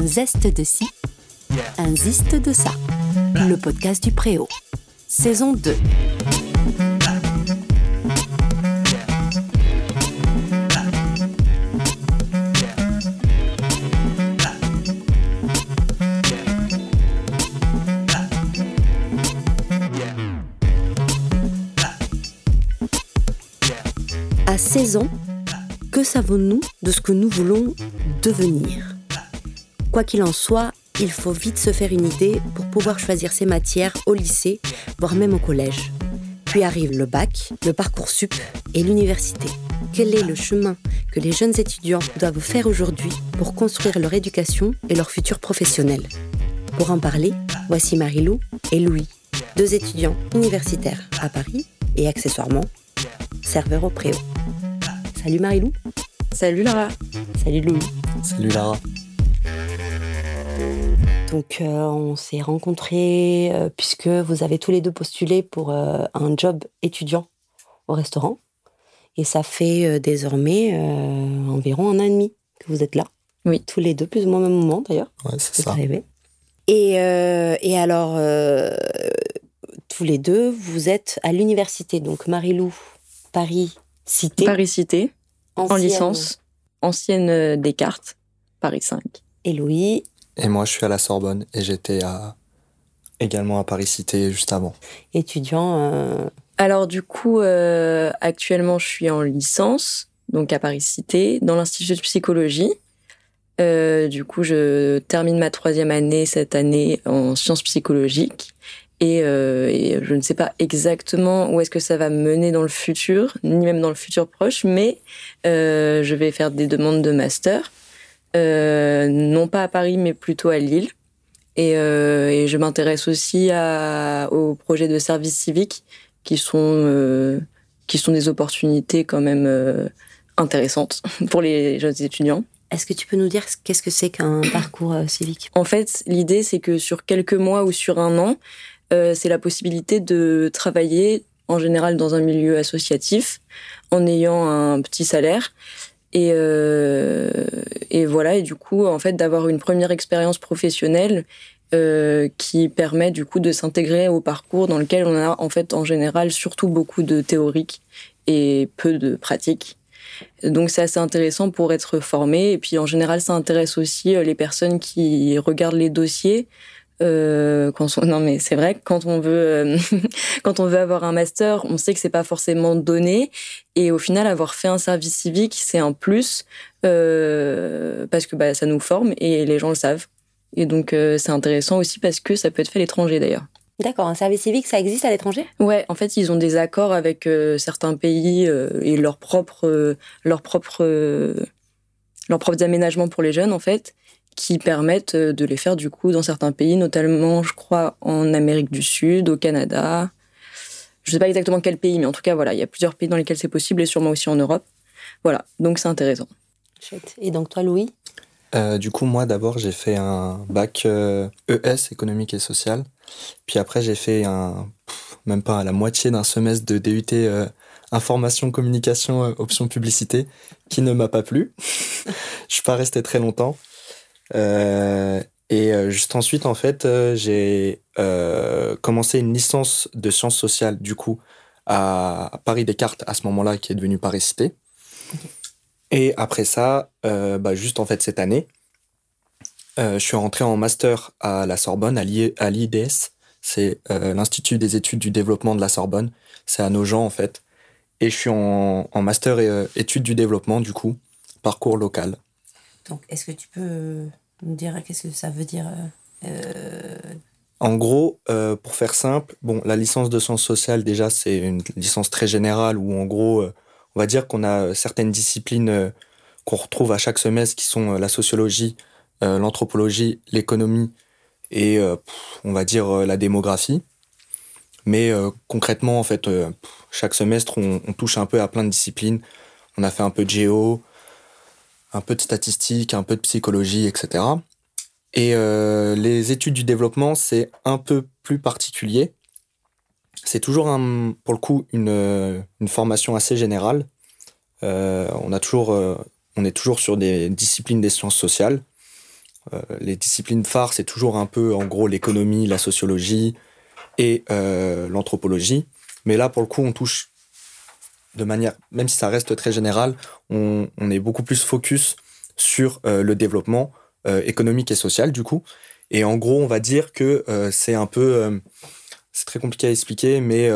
Un zeste de ci, un ziste de ça. Le podcast du Préau. Saison 2. À 16 ans, que savons-nous de ce que nous voulons devenir? Quoi qu'il en soit, il faut vite se faire une idée pour pouvoir choisir ses matières au lycée, voire même au collège. Puis arrive le bac, le parcours sup et l'université. Quel est le chemin que les jeunes étudiants doivent faire aujourd'hui pour construire leur éducation et leur futur professionnel? Pour en parler, voici Marilou et Louis, deux étudiants universitaires à Paris et accessoirement serveurs au préau. Salut Marilou. Salut Lara. Salut Louis. Salut Lara. Donc euh, on s'est rencontrés euh, puisque vous avez tous les deux postulé pour euh, un job étudiant au restaurant. Et ça fait désormais environ un an et demi que vous êtes là. Oui. Tous les deux, plus ou moins au même moment d'ailleurs. Ouais, c'est ça. Et, et alors, tous les deux, vous êtes à l'université. Donc Marilou, Paris Cité. Paris Cité, en licence, ancienne Descartes, Paris 5. Et Louis, Et moi, je suis à la Sorbonne et j'étais également à Paris Cité juste avant. étudiant. euh, Alors du coup, euh, actuellement, je suis en licence, donc à Paris Cité, dans l'Institut de psychologie. Euh, du coup, je termine ma troisième année cette année en sciences psychologiques. Et, et je ne sais pas exactement où est-ce que ça va me mener dans le futur, ni même dans le futur proche, mais je vais faire des demandes de master, non pas à Paris, mais plutôt à Lille. Et, euh, et je m'intéresse aussi à, aux projets de service civique qui sont, euh, qui sont des opportunités quand même euh, intéressantes pour les jeunes étudiants. Est-ce que tu peux nous dire qu'est-ce que c'est qu'un parcours euh, civique? En fait, l'idée, c'est que sur quelques mois ou sur un an, euh, c'est la possibilité de travailler en général dans un milieu associatif en ayant un petit salaire. Et, euh, et voilà, et du coup, en fait, d'avoir une première expérience professionnelle euh, qui permet du coup de s'intégrer au parcours dans lequel on a en fait en général surtout beaucoup de théorique et peu de pratique. Donc c'est assez intéressant pour être formé. Et puis en général, ça intéresse aussi euh, les personnes qui regardent les dossiers. Euh, quand on- non mais c'est vrai quand on veut euh, quand on veut avoir un master, on sait que c'est pas forcément donné. Et au final avoir fait un service civique, c'est un plus euh, parce que bah, ça nous forme et les gens le savent. Et donc euh, c'est intéressant aussi parce que ça peut être fait à l'étranger d'ailleurs. D'accord, un service civique, ça existe à l'étranger? Ouais, en fait, ils ont des accords avec euh, certains pays et leurs propres, leurs propres, leurs propres aménagements pour les jeunes, en fait, qui permettent euh, de les faire du coup dans certains pays, notamment, je crois, en Amérique du Sud, au Canada. Je sais pas exactement quel pays, mais en tout cas, voilà, il y a plusieurs pays dans lesquels c'est possible et sûrement aussi en Europe. Voilà, donc c'est intéressant. Chouette. Et donc toi, Louis? Euh, du coup, moi, d'abord, j'ai fait un bac euh, ES, économique et social. Puis après, j'ai fait un, pff, même pas à la moitié d'un semestre de DUT euh, information, communication, option publicité, qui ne m'a pas plu. Je suis pas resté très longtemps. Euh, et euh, juste ensuite, en fait, euh, j'ai commencé une licence de sciences sociales, du coup, à Paris Descartes, à ce moment-là, qui est devenu Paris Cité. Et après ça, bah, juste en fait cette année, je suis rentré en master à la Sorbonne, à l'I- à l'IDS. C'est euh, l'Institut des études du développement de la Sorbonne. C'est à Nogent en fait. Et je suis en, en master et, euh, études du développement du coup, parcours local. Donc, est-ce que tu peux nous dire qu'est-ce que ça veut dire euh, En gros, euh, pour faire simple, bon, la licence de sciences sociales, déjà, c'est une licence très générale où, en gros, euh, on va dire qu'on a certaines disciplines euh, qu'on retrouve à chaque semestre qui sont euh, la sociologie, euh, l'anthropologie, l'économie et, euh, on va dire, euh, la démographie. Mais euh, concrètement, en fait, euh, chaque semestre, on, on touche un peu à plein de disciplines. On a fait un peu de géo, un peu de statistique, un peu de psychologie, etc. Et euh, les études du développement, c'est un peu plus particulier. C'est toujours, un, pour le coup, une, formation assez générale. Euh, on, a toujours, euh, on est toujours sur des disciplines des sciences sociales. les disciplines phares, c'est toujours un peu, en gros, l'économie, la sociologie et l'anthropologie. Mais là, pour le coup, on touche de manière, même si ça reste très général, on, est beaucoup plus focus sur le développement économique et social, du coup. Et en gros, on va dire que c'est un peu, c'est très compliqué à expliquer, mais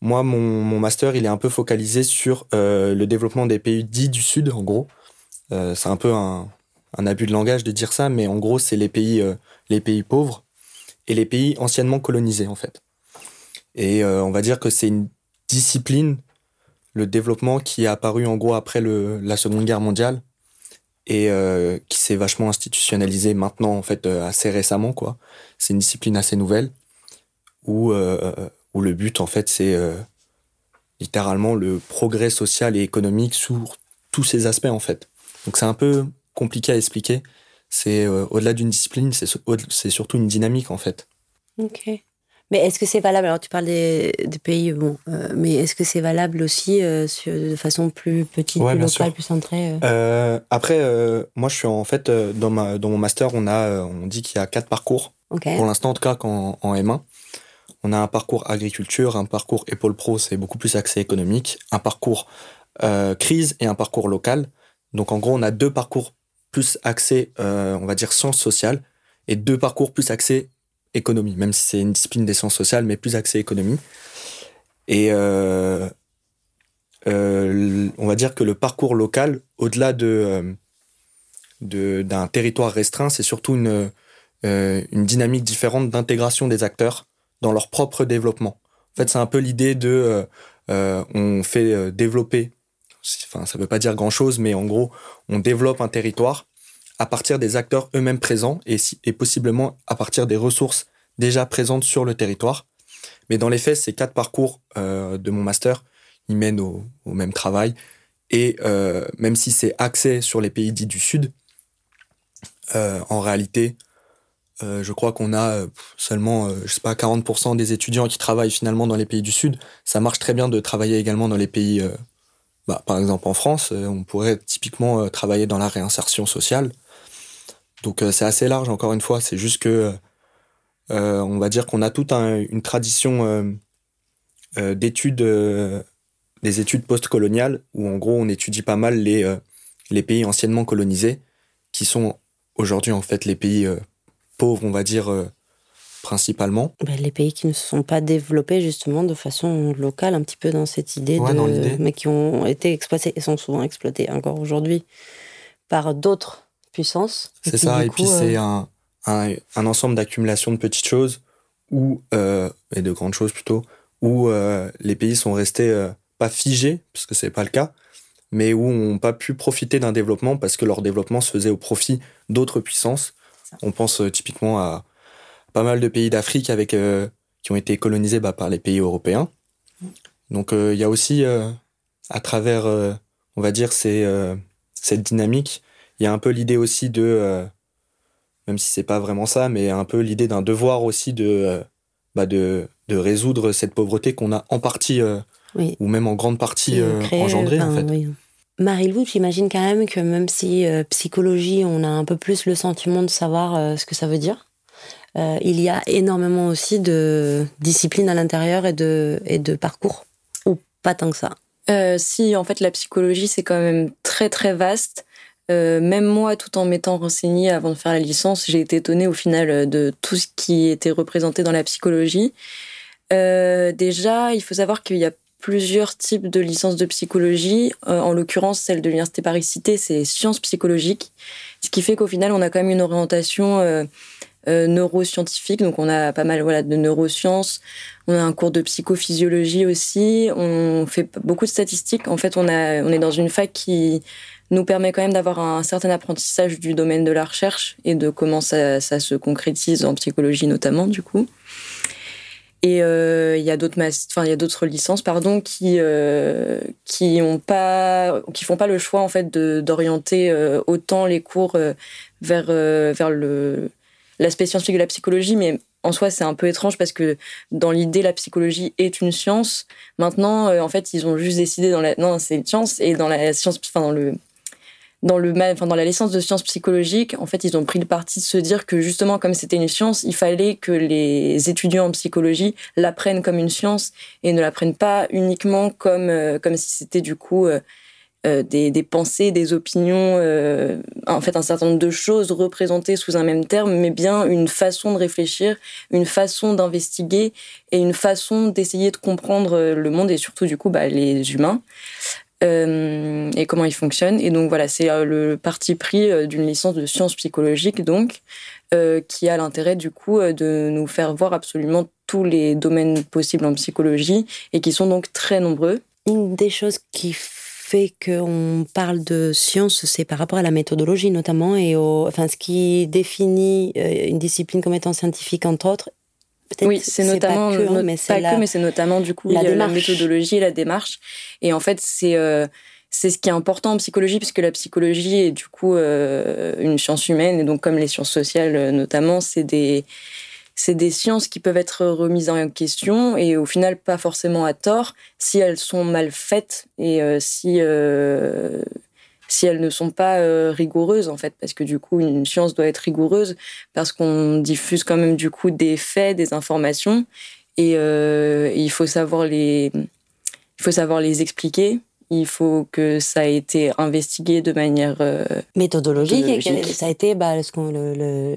moi, mon, master, il est un peu focalisé sur euh, le développement des pays dits du Sud, en gros. Euh, c'est un peu un, abus de langage de dire ça, mais en gros, c'est les pays, euh, les pays pauvres et les pays anciennement colonisés, en fait. Et on va dire que c'est une discipline, le développement qui est apparu en gros après la Seconde Guerre mondiale et qui s'est vachement institutionnalisé maintenant, en fait, assez récemment, quoi. C'est une discipline assez nouvelle où où le but, en fait, c'est euh, littéralement le progrès social et économique sur tous ces aspects, en fait. Donc c'est un peu compliqué à expliquer. C'est euh, au-delà d'une discipline, c'est surtout une dynamique, en fait. Ok. Mais est-ce que c'est valable? Alors tu parles des, pays, bon, euh, mais est-ce que c'est valable aussi de façon plus petite, plus locale, plus centrée Après, moi je suis en fait dans, ma, dans mon master, on a, on dit qu'il y a quatre parcours. Pour l'instant, en tout cas, en, en M1. On a un parcours agriculture, un parcours épaule pro, c'est beaucoup plus accès économique, un parcours euh, crise et un parcours local. Donc en gros, on a deux parcours plus euh, on va dire, sciences sociales, et deux parcours plus accès économie, même si c'est une discipline des sciences sociales, mais plus accès économie. Et euh, on va dire que le parcours local, au-delà de, d'un territoire restreint, c'est surtout une, une dynamique différente d'intégration des acteurs dans leur propre développement. En fait, c'est un peu l'idée de euh, euh, on fait euh, développer, enfin ça veut pas dire grand-chose, mais en gros, on développe un territoire à partir des acteurs eux-mêmes présents et, possiblement à partir des ressources déjà présentes sur le territoire. Mais dans les faits, ces quatre parcours de mon master, ils mènent au, même travail. Et même si c'est axé sur les pays dits du Sud, en réalité, euh, je crois qu'on a euh, seulement, euh, je sais pas, 40% des étudiants qui travaillent finalement dans les pays du Sud. Ça marche très bien de travailler également dans les pays, bah, par exemple en France, on pourrait typiquement travailler dans la réinsertion sociale. Donc c'est assez large, encore une fois. C'est juste que, on va dire qu'on a toute une tradition d'études, des études postcoloniales, où en gros on étudie pas mal les, les pays anciennement colonisés, qui sont aujourd'hui en fait les pays pauvres, on va dire, euh, principalement. Ben, les pays qui ne se sont pas développés justement de façon locale, un petit peu dans cette idée, de, mais qui ont été exploités et sont souvent exploités encore aujourd'hui par d'autres C'est ça, et puis c'est euh, un, un, ensemble d'accumulation de petites choses, ou, euh, et de grandes choses plutôt, où les pays sont restés pas figés, parce que c'est pas le cas, mais où n'ont pas pu profiter d'un développement parce que leur développement se faisait au profit d'autres puissances. On pense euh, typiquement à pas mal de pays d'Afrique avec euh, qui ont été colonisés bah, par les pays européens. Donc euh, il y a aussi à travers, on va dire, cette dynamique, il y a un peu l'idée aussi de, même si c'est pas vraiment ça, mais un peu l'idée d'un devoir aussi de, bah, de, de, résoudre cette pauvreté qu'on a en partie, ou même en grande partie engendrée. en fait. Marie-Lou, j'imagine quand même que même si euh, psychologie, on a un peu plus le sentiment de savoir euh, ce que ça veut dire, euh, il y a énormément aussi de disciplines à l'intérieur et de, et de parcours, ou pas tant que ça? si, en fait, la psychologie, c'est quand même très très vaste. Même moi, tout en m'étant renseignée avant de faire la licence, j'ai été étonnée au final de tout ce qui était représenté dans la psychologie. déjà, il faut savoir qu'il y a plusieurs types de licences de psychologie. Euh, en l'occurrence, celle de l'Université Paris-Cité, c'est sciences psychologiques. Ce qui fait qu'au final, on a quand même une orientation euh, euh, neuroscientifique. Donc, on a pas mal voilà, de neurosciences. On a un cours de psychophysiologie aussi. On fait beaucoup de statistiques. En fait, on, a, on est dans une fac qui nous permet quand même d'avoir un certain apprentissage du domaine de la recherche et de comment ça, se concrétise en psychologie notamment, du coup. Et euh, il y a d'autres enfin il y a d'autres licences pardon qui euh, qui ont pas qui font pas le choix en fait d'orienter euh, autant les cours vers vers le l'aspect scientifique de la psychologie mais en soi c'est un peu étrange parce que dans l'idée la psychologie est une science maintenant en fait ils ont juste décidé dans la non c'est une science et dans la science enfin dans le dans le enfin, dans la licence de sciences psychologiques, en fait, ils ont pris le parti de se dire que justement, comme c'était une science, il fallait que les étudiants en psychologie l'apprennent comme une science et ne l'apprennent pas uniquement comme euh, comme si c'était du coup euh, euh, des, pensées, des opinions, en fait un certain nombre de choses représentées sous un même terme, mais bien une façon de réfléchir, une façon d'investiguer et une façon d'essayer de comprendre le monde et surtout du coup bah, les humains. Euh, et comment il fonctionne. Et donc voilà, c'est euh, le parti pris euh, d'une licence de sciences psychologiques, donc, qui a l'intérêt du coup de nous faire voir absolument tous les domaines possibles en psychologie et qui sont donc très nombreux. Une des choses qui fait qu'on parle de science, c'est par rapport à la méthodologie notamment et enfin, ce qui définit une discipline comme étant scientifique entre autres oui, c'est notamment pas que, hein, mais c'est c'est notamment du coup la, la, méthodologie, la démarche. Et en fait, c'est euh, c'est ce qui est important en psychologie, puisque la psychologie est du coup euh, une science humaine, et donc comme les sciences sociales euh, notamment, c'est des c'est des sciences qui peuvent être remises en question et au final pas forcément à tort si elles sont mal faites et si si elles ne sont pas euh, rigoureuses en fait parce que du coup une science doit être rigoureuse parce qu'on diffuse quand même du coup des faits des informations et, euh, il faut savoir les il faut savoir les expliquer. Il faut que ça ait été investigué de manière euh, méthodologique, et ça a été bah, ce qu'on le,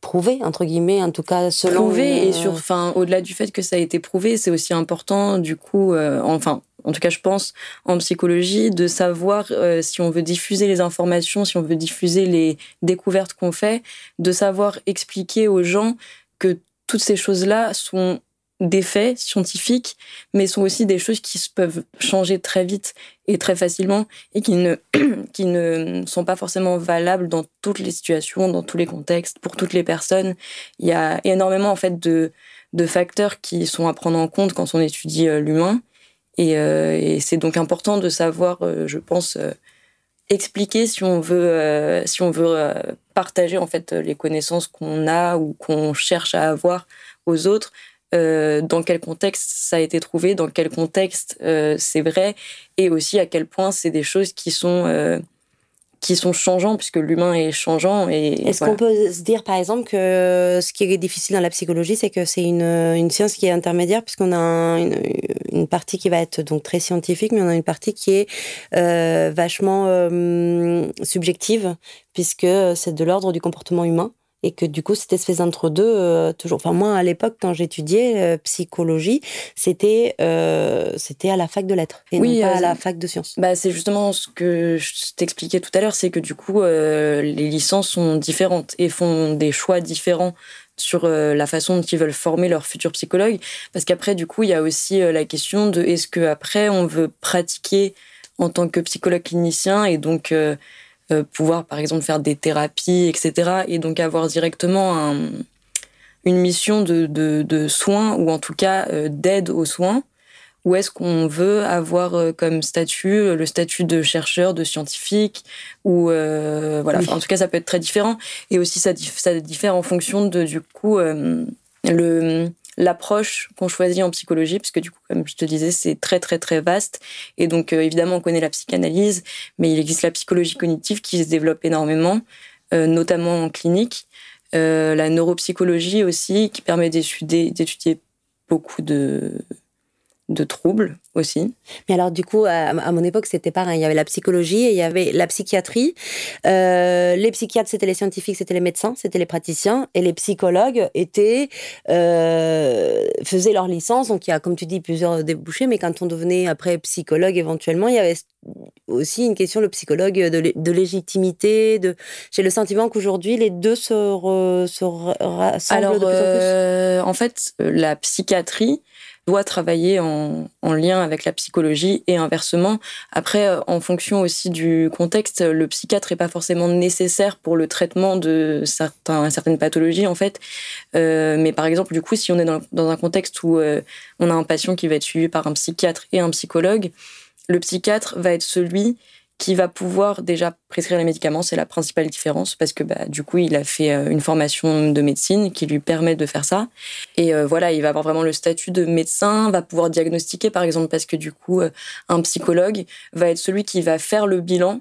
prouvé entre guillemets en tout cas selon prouvé et sur enfin au-delà du fait que ça a été prouvé c'est aussi important du coup enfin en tout cas je pense en psychologie, de savoir euh, si on veut diffuser les informations, si on veut diffuser les découvertes qu'on fait, de savoir expliquer aux gens que toutes ces choses-là sont des faits scientifiques, mais sont aussi des choses qui peuvent changer très vite et très facilement et qui ne, qui ne sont pas forcément valables dans toutes les situations, dans tous les contextes, pour toutes les personnes. Il y a énormément en fait de, de facteurs qui sont à prendre en compte quand on étudie euh, l'humain euh, et, c'est donc important de savoir, euh, je pense, euh, expliquer si on veut, si on veut partager en fait les connaissances qu'on a ou qu'on cherche à avoir aux autres. dans quel contexte ça a été trouvé, dans quel contexte c'est vrai, et aussi à quel point c'est des choses qui sont qui sont changeants puisque l'humain est changeant. Et est-ce qu'on peut se dire par exemple que ce qui est difficile dans la psychologie, c'est que c'est une, une, science qui est intermédiaire puisqu'on a une, une, partie qui va être donc très scientifique, mais on a une partie qui est euh, vachement euh, subjective puisque c'est de l'ordre du comportement humain et que du coup cette espèce d'entre-deux euh, toujours enfin moi à l'époque quand j'étudiais euh, psychologie c'était euh, c'était à la fac de lettres et oui, non pas à la fac de sciences. bah c'est justement ce que je t'expliquais tout à l'heure c'est que du coup les licences sont différentes et font des choix différents sur la façon dont ils veulent former leurs futurs psychologues. Parce qu'après du coup il y a aussi la question de est-ce que après on veut pratiquer en tant que psychologue clinicien et donc pouvoir par exemple faire des thérapies, etc. Et donc avoir directement une mission de, de, soins ou en tout cas euh, d'aide aux soins ou est-ce qu'on veut avoir euh, comme statut le statut de chercheur, de scientifique ou voilà. en tout cas, ça peut être très différent. Et aussi, ça, ça diffère en fonction de du coup le l'approche qu'on choisit en psychologie, parce que du coup, comme je te disais, c'est très très très vaste. Et donc, euh, évidemment, on connaît la psychanalyse, mais il existe la psychologie cognitive qui se développe énormément, euh, notamment en clinique. Euh, la neuropsychologie aussi, qui permet d'étudier beaucoup de, de troubles aussi. Mais alors du coup, à, mon époque, c'était pareil. Il y avait la psychologie et il y avait la psychiatrie. Euh, les psychiatres, c'était les scientifiques, c'était les médecins, c'était les praticiens. Et les psychologues étaient, euh, faisaient leur licence. Donc il y a, comme tu dis, plusieurs débouchés. Mais quand on devenait après psychologue, éventuellement, il y avait aussi une question, le psychologue, de, légitimité. De... J'ai le sentiment qu'aujourd'hui, les deux se, se rassemblent alors, de plus en plus. Euh, en fait, la psychiatrie doit travailler en, lien avec la psychologie et inversement. Après, euh, en fonction aussi du contexte, le psychiatre n'est pas forcément nécessaire pour le traitement de certains, certaines pathologies, en fait. Euh, mais par exemple, du coup, si on est dans, un contexte où euh, on a un patient qui va être suivi par un psychiatre et un psychologue, le psychiatre va être celui qui va pouvoir déjà prescrire les médicaments. C'est la principale différence parce que bah, du coup, il a fait euh, une formation de médecine qui lui permet de faire ça. Et euh, voilà, il va avoir vraiment le statut de médecin, va pouvoir diagnostiquer par exemple parce que du coup, euh, un psychologue va être celui qui va faire le bilan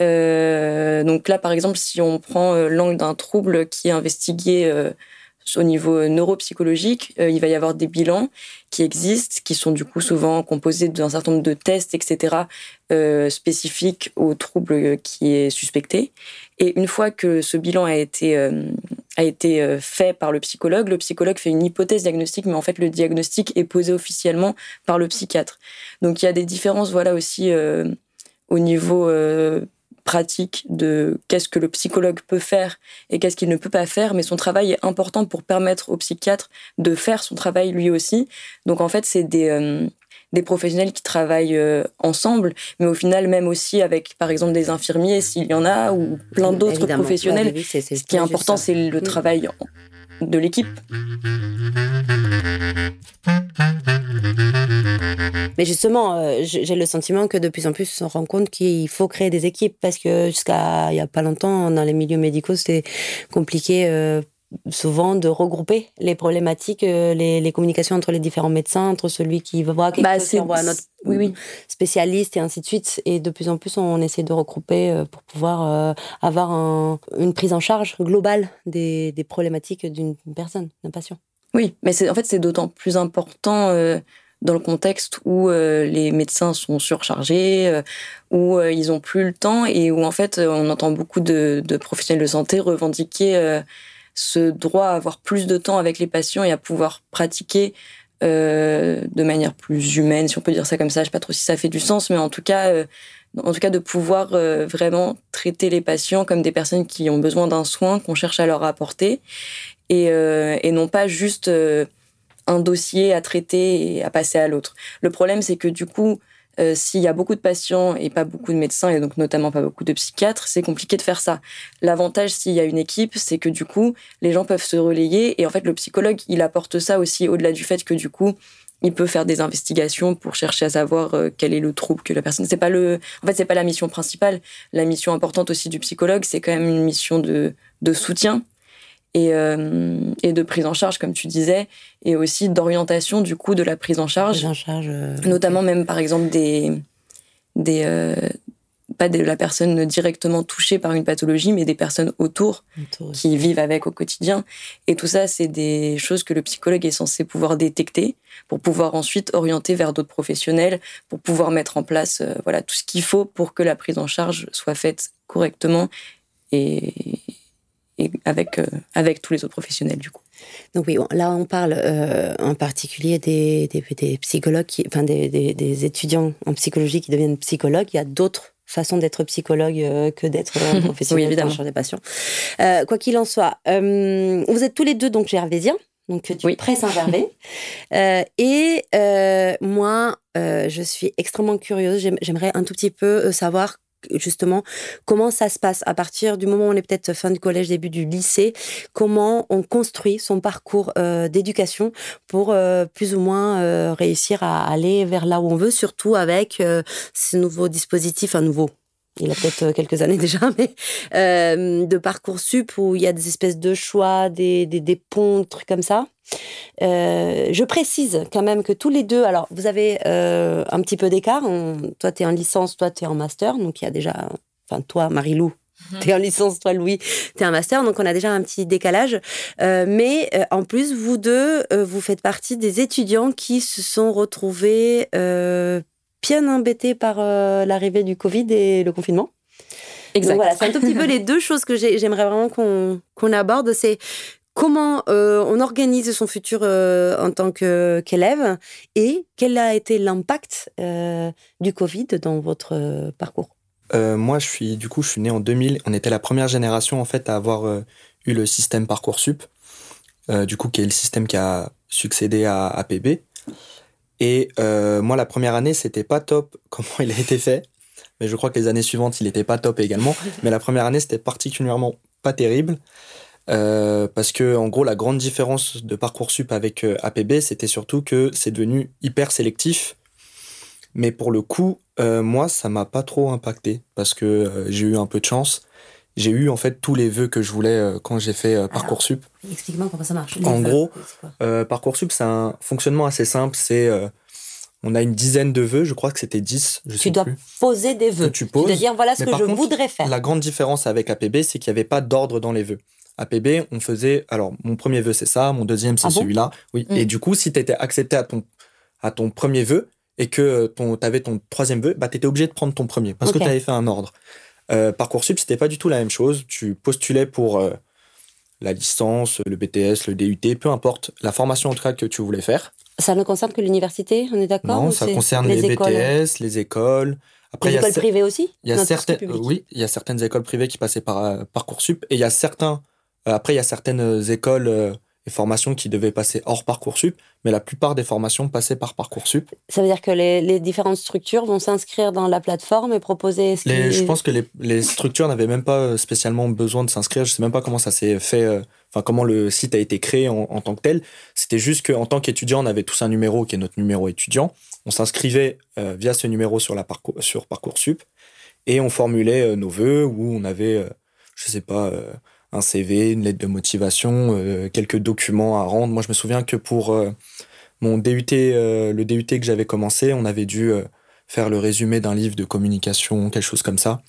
donc là, par exemple, si on prend l'angle d'un trouble qui est investigué au niveau neuropsychologique, il va y avoir des bilans qui existent, qui sont du coup souvent composés d'un certain nombre de tests, etc., spécifiques au trouble qui est suspecté. Et une fois que ce bilan a été, euh, a été euh, fait par le psychologue, le psychologue fait une hypothèse diagnostique, mais en fait, le diagnostic est posé officiellement par le psychiatre. Donc, il y a des différences, voilà, aussi euh, au niveau pratique de qu'est-ce que le psychologue peut faire et qu'est-ce qu'il ne peut pas faire, mais son travail est important pour permettre au psychiatre de faire son travail lui aussi. Donc, en fait, c'est des des professionnels qui travaillent euh, ensemble, mais au final même aussi avec par exemple des infirmiers s'il y en a ou plein d'autres professionnels. Ce qui est important, c'est le mm. travail de l'équipe. Mais justement, euh, j'ai le sentiment que de plus en plus, on se rend compte qu'il faut créer des équipes parce que jusqu'à il y a pas longtemps, dans les milieux médicaux, c'était compliqué euh, souvent de regrouper les problématiques, euh, les, communications entre les différents médecins, entre celui qui va voir quelque bah, chose, voit un autre oui, oui. spécialiste et ainsi de suite. Et de plus en plus, on essaie de regrouper euh, pour pouvoir euh, avoir une prise en charge globale des, problématiques d'une personne, d'un patient. Oui, mais en fait, c'est d'autant plus important dans le contexte où les médecins sont surchargés, où ils ont plus le temps et où en fait on entend beaucoup de, professionnels de santé revendiquer ce droit à avoir plus de temps avec les patients et à pouvoir pratiquer euh, de manière plus humaine, si on peut dire ça comme ça. Je sais pas trop si ça fait du sens, mais en tout cas, euh, en tout cas de pouvoir euh, vraiment traiter les patients comme des personnes qui ont besoin d'un soin qu'on cherche à leur apporter et non pas juste un dossier à traiter et à passer à l'autre. Le problème, c'est que du coup, euh, s'il y a beaucoup de patients et pas beaucoup de médecins, et donc notamment pas beaucoup de psychiatres, c'est compliqué de faire ça. L'avantage, s'il y a une équipe, c'est que du coup, les gens peuvent se relayer. Et en fait, le psychologue, il apporte ça aussi au-delà du fait que du coup, il peut faire des investigations pour chercher à savoir euh, quel est le trouble que la personne. C'est pas le, en fait, c'est pas la mission principale. La mission importante aussi du psychologue, c'est quand même une mission de, de soutien et, euh, et, de prise en charge, comme tu disais, et aussi d'orientation du coup de la prise en charge. en charge euh, notamment même par exemple des, des euh, pas de la personne directement touchée par une pathologie, mais des personnes autour, qui vivent avec au quotidien. Et tout ça, c'est des choses que le psychologue est censé pouvoir détecter pour pouvoir ensuite orienter vers d'autres professionnels, pour pouvoir mettre en place voilà tout ce qu'il faut pour que la prise en charge soit faite correctement et, et avec, euh, avec tous les autres professionnels du coup. Donc oui, là on parle euh, en particulier des, des, psychologues, enfin des, des, étudiants en psychologie qui deviennent psychologues. Il y a d'autres façons d'être psychologue euh, que d'être professionnel oui, évidemment. des patients. quoi qu'il en soit, vous êtes tous les deux donc gervaisiens, donc du oui. près Saint-Gervais. et moi, je suis extrêmement curieuse. J'aimerais un tout petit peu savoir justement comment ça se passe à partir du moment où on est peut-être fin du collège, début du lycée, comment on construit son parcours euh, d'éducation pour euh, plus ou moins euh, réussir à aller vers là où on veut, surtout avec ce nouveau dispositif, un nouveau il a peut-être quelques années déjà, mais de parcours sup où il y a des espèces de choix, des, des, des ponts, trucs comme ça. Euh, je précise quand même que tous les deux, alors vous avez euh, un petit peu d'écart. Toi, tu es en licence, toi, tu es en master. Donc il y a déjà, enfin, toi, Marie-Lou, mhm. tu es en licence, toi, Louis, tu es en master. Donc on a déjà un petit décalage. Euh, mais en plus, vous deux, vous faites partie des étudiants qui se sont retrouvés bien embêtés par l'arrivée du Covid et le confinement. Exact. Donc voilà, c'est un tout petit peu les deux choses que j'aimerais vraiment qu'on aborde. C'est comment euh, on organise son futur euh, en tant qu'élève et quel a été l'impact euh, du Covid dans votre parcours? Moi, je suis du coup, je suis né en 2000. On était la première génération en fait à avoir eu le système parcoursup, du coup, qui est le système qui a succédé à APB. Et moi, la première année, c'était pas top comment il a été fait. Mais je crois que les années suivantes, il n'était pas top également. Mais la première année, c'était particulièrement pas terrible. Euh, parce que en gros la grande différence de parcoursup avec euh, APB c'était surtout que c'est devenu hyper sélectif mais pour le coup euh, moi ça m'a pas trop impacté parce que j'ai eu un peu de chance j'ai eu en fait tous les vœux que je voulais quand j'ai fait parcoursup explique-moi comment ça marche en gros parcoursup c'est un fonctionnement assez simple c'est on a une dizaine de vœux, je crois que c'était 10. Je tu dois poser des vœux. tu poses. Tu dois dire voilà ce que je voudrais faire. La grande différence avec APB, c'est qu'il n'y avait pas d'ordre dans les vœux. APB, on faisait. Alors, mon premier vœu, c'est ça, mon deuxième, c'est ah celui-là. Oui. Mm. Et du coup, si tu étais accepté à ton, à ton premier vœu et que tu avais ton troisième vœu, bah, tu étais obligé de prendre ton premier parce que tu avais fait un ordre. Euh, Parcoursup, c'était pas du tout la même chose. Tu postulais pour euh, la licence, le BTS, le DUT, peu importe, la formation en tout cas que tu voulais faire. Ça ne concerne que l'université, on est d'accord Non, ça concerne les, BTS, les écoles. Après, les écoles privées aussi? il y a certaines, Oui, il y a certaines écoles privées qui passaient par euh, Parcoursup. Et il y a certains. Après, il y a certaines écoles euh, et formations qui devaient passer hors Parcoursup, mais la plupart des formations passaient par Parcoursup. Ça veut dire que les, différentes structures vont s'inscrire dans la plateforme et proposer. Ce Je pense que les, structures n'avaient même pas spécialement besoin de s'inscrire. Je sais même pas comment ça s'est fait enfin comment le site a été créé en, tant que tel. C'était juste qu'en tant qu'étudiant, on avait tous un numéro qui est notre numéro étudiant. On s'inscrivait euh, via ce numéro sur, la parcours, sur Parcoursup et on formulait euh, nos vœux où on avait, euh, je sais pas, un CV, une lettre de motivation, quelques documents à rendre. Moi, je me souviens que pour mon DUT, le DUT que j'avais commencé, on avait dû faire le résumé d'un livre de communication, quelque chose comme ça.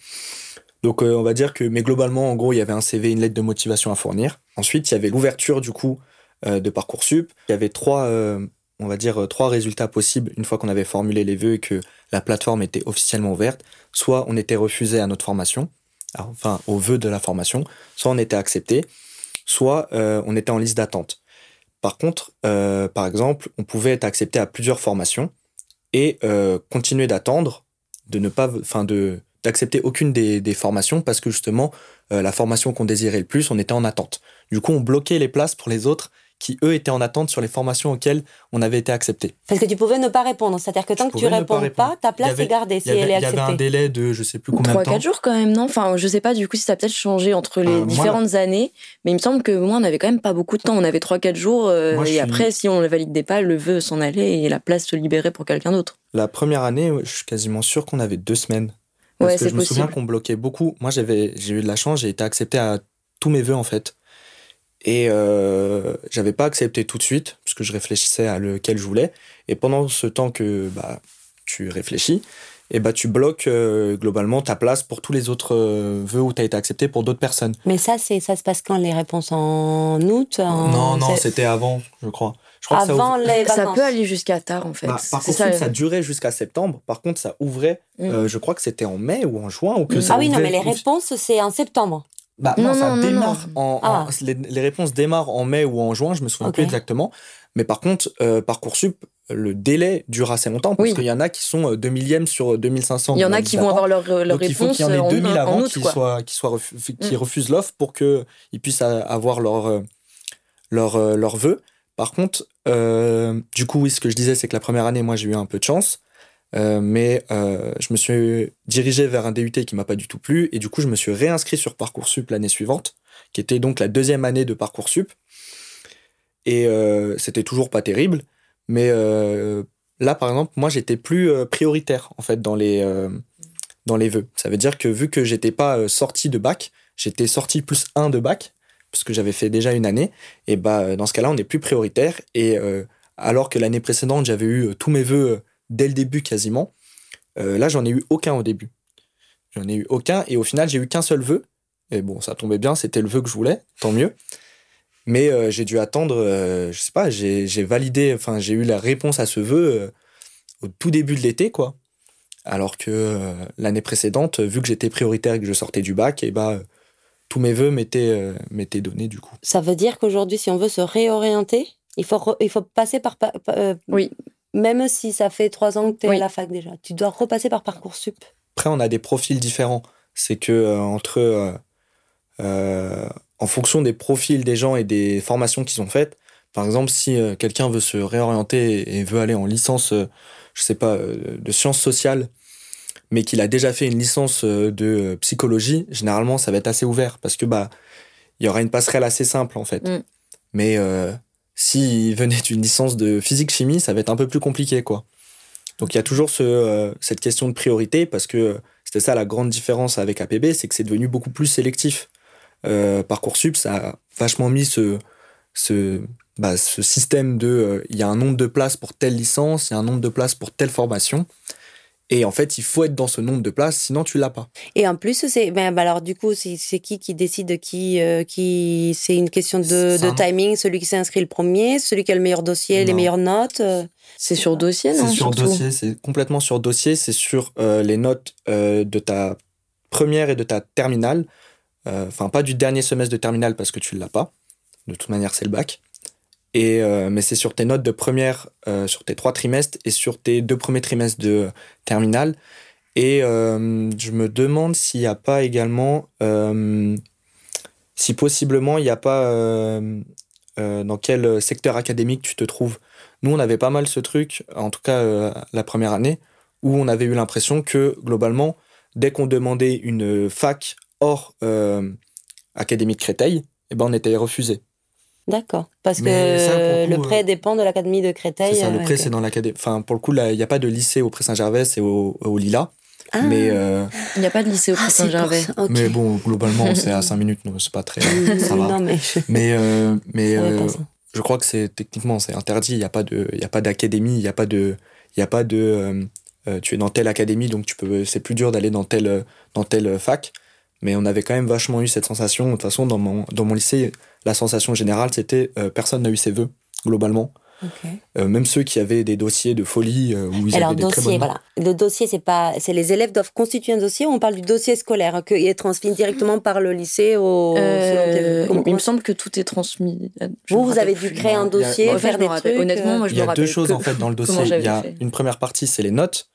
Donc euh, on va dire que, mais globalement, en gros, il y avait un CV, une lettre de motivation à fournir. Ensuite, il y avait l'ouverture du coup euh, de Parcoursup. Il y avait trois, euh, on va dire, trois résultats possibles une fois qu'on avait formulé les vœux et que la plateforme était officiellement ouverte. Soit on était refusé à notre formation, enfin aux vœux de la formation, soit on était accepté, soit on était en liste d'attente. Par contre, par exemple, on pouvait être accepté à plusieurs formations et continuer d'attendre, de ne pas, enfin d'accepter aucune des, des, formations parce que justement, euh, la formation qu'on désirait le plus, on était en attente. Du coup, on bloquait les places pour les autres qui, eux, étaient en attente sur les formations auxquelles on avait été accepté. Parce que tu pouvais ne pas répondre. C'est-à-dire que tant que tu réponds pas, ta place est gardée si elle est acceptée. Il y avait un délai de je sais plus combien de temps. 3-4 jours quand même, non? Enfin, je sais pas du coup si ça a peut-être changé entre les euh, différentes années. Mais il me semble que moi, on avait quand même pas beaucoup de temps. On avait 3-4 jours. Euh, et après, si on ne validait pas, le vœu s'en allait et la place se libérait pour quelqu'un d'autre. La première année, je suis quasiment sûr qu'on avait deux semaines. Parce que je me souviens qu'on bloquait beaucoup. Moi, j'avais, j'ai eu de la chance, j'ai été accepté à tous mes vœux, en fait. Et euh, j'avais pas accepté tout de suite, parce que je réfléchissais à lequel je voulais. Et pendant ce temps que bah, tu réfléchis, et bah, tu bloques euh, globalement ta place pour tous les autres euh, vœux où tu as été accepté pour d'autres personnes. Mais ça, c'est, ça se passe quand Les réponses? En août Non, non, c'était avant, je crois. Avant ça, les ça peut aller jusqu'à tard en fait. Bah, par contre, ça, ça, durait jusqu'à septembre. Par contre, ça ouvrait, mm. euh, je crois que c'était en mai ou en juin. Ou que mm. ah oui, non, mais les réponses, c'est en septembre. Bah, non, ça démarre en, ah. les, réponses démarrent en mai ou en juin, je me souviens plus exactement. Mais par contre, euh, Parcoursup, le délai dure assez longtemps parce qu'il y en a qui sont 2 euh, millièmes sur 2500. Il y en a qui vont avoir leur, leur Donc, réponse. Il faut qu'il y en ait 2000 avant qui, soient, qui, soient qui mm. refusent l'offre pour qu'ils puissent avoir leur, leur, leur vœu. Par contre, euh, du coup, oui, ce que je disais, c'est que la première année, moi, j'ai eu un peu de chance. Euh, mais euh, je me suis dirigé vers un DUT qui m'a pas du tout plu. Et du coup, je me suis réinscrit sur Parcoursup l'année suivante, qui était donc la deuxième année de Parcoursup. Et c'était toujours pas terrible. Mais là, par exemple, moi, j'étais plus prioritaire, en fait, dans les, dans les vœux. Ça veut dire que vu que j'étais pas sorti de bac, j'étais sorti plus un de bac parce que j'avais fait déjà une année, et bah dans ce cas-là, on est plus prioritaire. Et euh, alors que l'année précédente, j'avais eu euh, tous mes vœux euh, dès le début quasiment, là, j'en ai eu aucun au début. J'en ai eu aucun, et au final, j'ai eu qu'un seul vœu. Et bon, ça tombait bien, c'était le vœu que je voulais, tant mieux. Mais j'ai dû attendre, je sais pas, j'ai validé, enfin, j'ai eu la réponse à ce vœu au tout début de l'été, quoi. Alors que l'année précédente, vu que j'étais prioritaire et que je sortais du bac, et bah tous mes voeux euh, m'étaient donnés du coup. Ça veut dire qu'aujourd'hui, si on veut se réorienter, il faut, il faut passer par... Euh, oui. Même si ça fait trois ans que tu es à la fac déjà, tu dois repasser par Parcoursup. Après, on a des profils différents. C'est que euh, entre... en fonction des profils des gens et des formations qu'ils ont faites, par exemple, si quelqu'un veut se réorienter et veut aller en licence, je sais pas, de sciences sociales, mais qu'il a déjà fait une licence euh, de euh, psychologie, généralement, ça va être assez ouvert parce que bah il y aura une passerelle assez simple en fait. Mm. Mais euh, s'il venait d'une licence de physique-chimie, ça va être un peu plus compliqué quoi. Donc il y a toujours euh, cette question de priorité parce que c'était ça la grande différence avec APB, c'est que c'est devenu beaucoup plus sélectif. Euh, Parcoursup, ça a vachement mis ce, bah, système de il y a un nombre de places pour telle licence, il y a un nombre de places pour telle formation. Et en fait, il faut être dans ce nombre de places, sinon tu l'as pas. Et en plus, c'est ben, bah, alors du coup, c'est qui qui décide de qui euh, qui c'est une question de, de timing, celui qui s'est inscrit le premier, celui qui a le meilleur dossier, les meilleures notes. Euh? C'est sur dossier, non C'est sur dossier, c'est complètement sur dossier. C'est sur euh, les notes de ta première et de ta terminale. Enfin, pas du dernier semestre de terminale parce que tu l'as pas. De toute manière, c'est le bac. Euh, mais c'est sur tes notes de première, euh, sur tes trois trimestres et sur tes deux premiers trimestres de terminale. Et euh, je me demande s'il n'y a pas également, si possiblement il n'y a pas dans quel secteur académique tu te trouves. Nous, on avait pas mal ce truc, en tout cas la première année, où on avait eu l'impression que globalement, dès qu'on demandait une fac hors académie de Créteil, eh ben, on était refusé. D'accord. Parce que le prêt euh, dépend de l'académie de Créteil. C'est ça, le euh, prêt, c'est dans l'académie. Enfin, pour le coup, il n'y a pas de lycée au Pré Saint-Gervais, c'est au, au, Lila. Ah. Mais euh, il n'y a pas de lycée au ah, Saint-Gervais. Mais bon, globalement, c'est à 5 minutes, donc c'est pas très. ça va. Non, mais mais, mais je crois que c'est techniquement c'est interdit. Il n'y a pas de, il y a pas d'académie, il n'y a pas de, il y a pas de. tu es dans telle académie, donc tu peux. C'est plus dur d'aller dans telle dans telle fac. Mais on avait quand même vachement eu cette sensation. De toute façon, dans mon, dans mon lycée, la sensation générale, c'était euh, personne n'a eu ses vœux, globalement. Euh, même ceux qui avaient des dossiers de folie euh, où ils Alors, avaient des dossier, très bonnes voilà. Le dossier, c'est pas, c'est les élèves doivent constituer un dossier. Ou on parle du dossier scolaire hein, qui est transmis directement par le lycée au. il me semble que tout est transmis. vous, vous avez dû créer un dossier, faire des trucs. Honnêtement, moi, je Il y a deux choses en fait dans le dossier. Il y a une première partie, c'est les notes.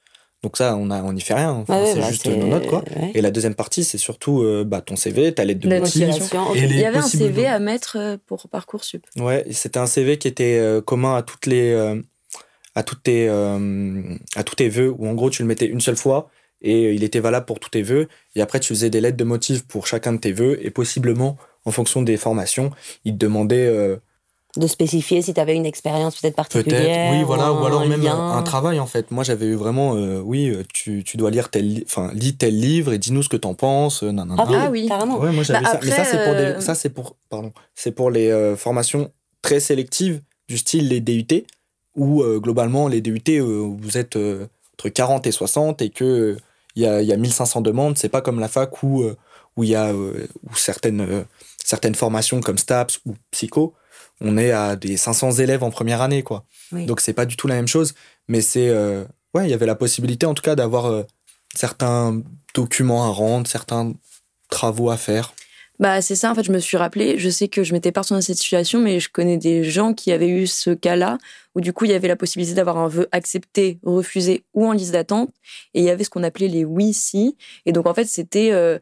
Donc ça, on n'y fait rien. c'est bah, juste nos notes, quoi. Et la deuxième partie, c'est surtout euh, bah, ton CV, ta lettre de motivation. Et Il y avait un CV à mettre euh, pour Parcoursup. Ouais, c'était un CV qui était euh, commun à toutes les à toutes tes à tous tes vœux où en gros tu le mettais une seule fois et il était valable pour tous tes vœux et après tu faisais des lettres de motifs pour chacun de tes vœux et possiblement en fonction des formations, il te demandait de spécifier si tu avais une expérience peut-être particulière. Peut-être, oui, voilà, ou, alors même un, travail en fait. Moi j'avais eu vraiment, euh, oui, euh, tu, tu, dois lire tel, enfin, lis tel livre et dis-nous ce que t'en penses. Euh, ah, ah, oui, carrément. Ouais, moi j'avais bah, ça. Mais ça c'est pour, des, ça, c'est pour, pardon, c'est pour les formations très sélectives du style les DUT, où globalement les DUT, vous êtes entre 40 et 60 et que il y a, y a 1500 demandes. C'est pas comme la fac où où il y a où certaines certaines formations comme STAPS ou Psycho on est à des 500 élèves en première année, quoi. Donc c'est pas du tout la même chose, mais c'est euh, ouais, il y avait la possibilité en tout cas d'avoir euh, certains documents à rendre, certains travaux à faire. Bah c'est ça en fait, je me suis rappelé, je sais que je m'étais partie dans cette situation mais je connais des gens qui avaient eu ce cas-là où du coup il y avait la possibilité d'avoir un vœu accepté, refusé ou en liste d'attente et il y avait ce qu'on appelait les oui si et donc en fait c'était euh,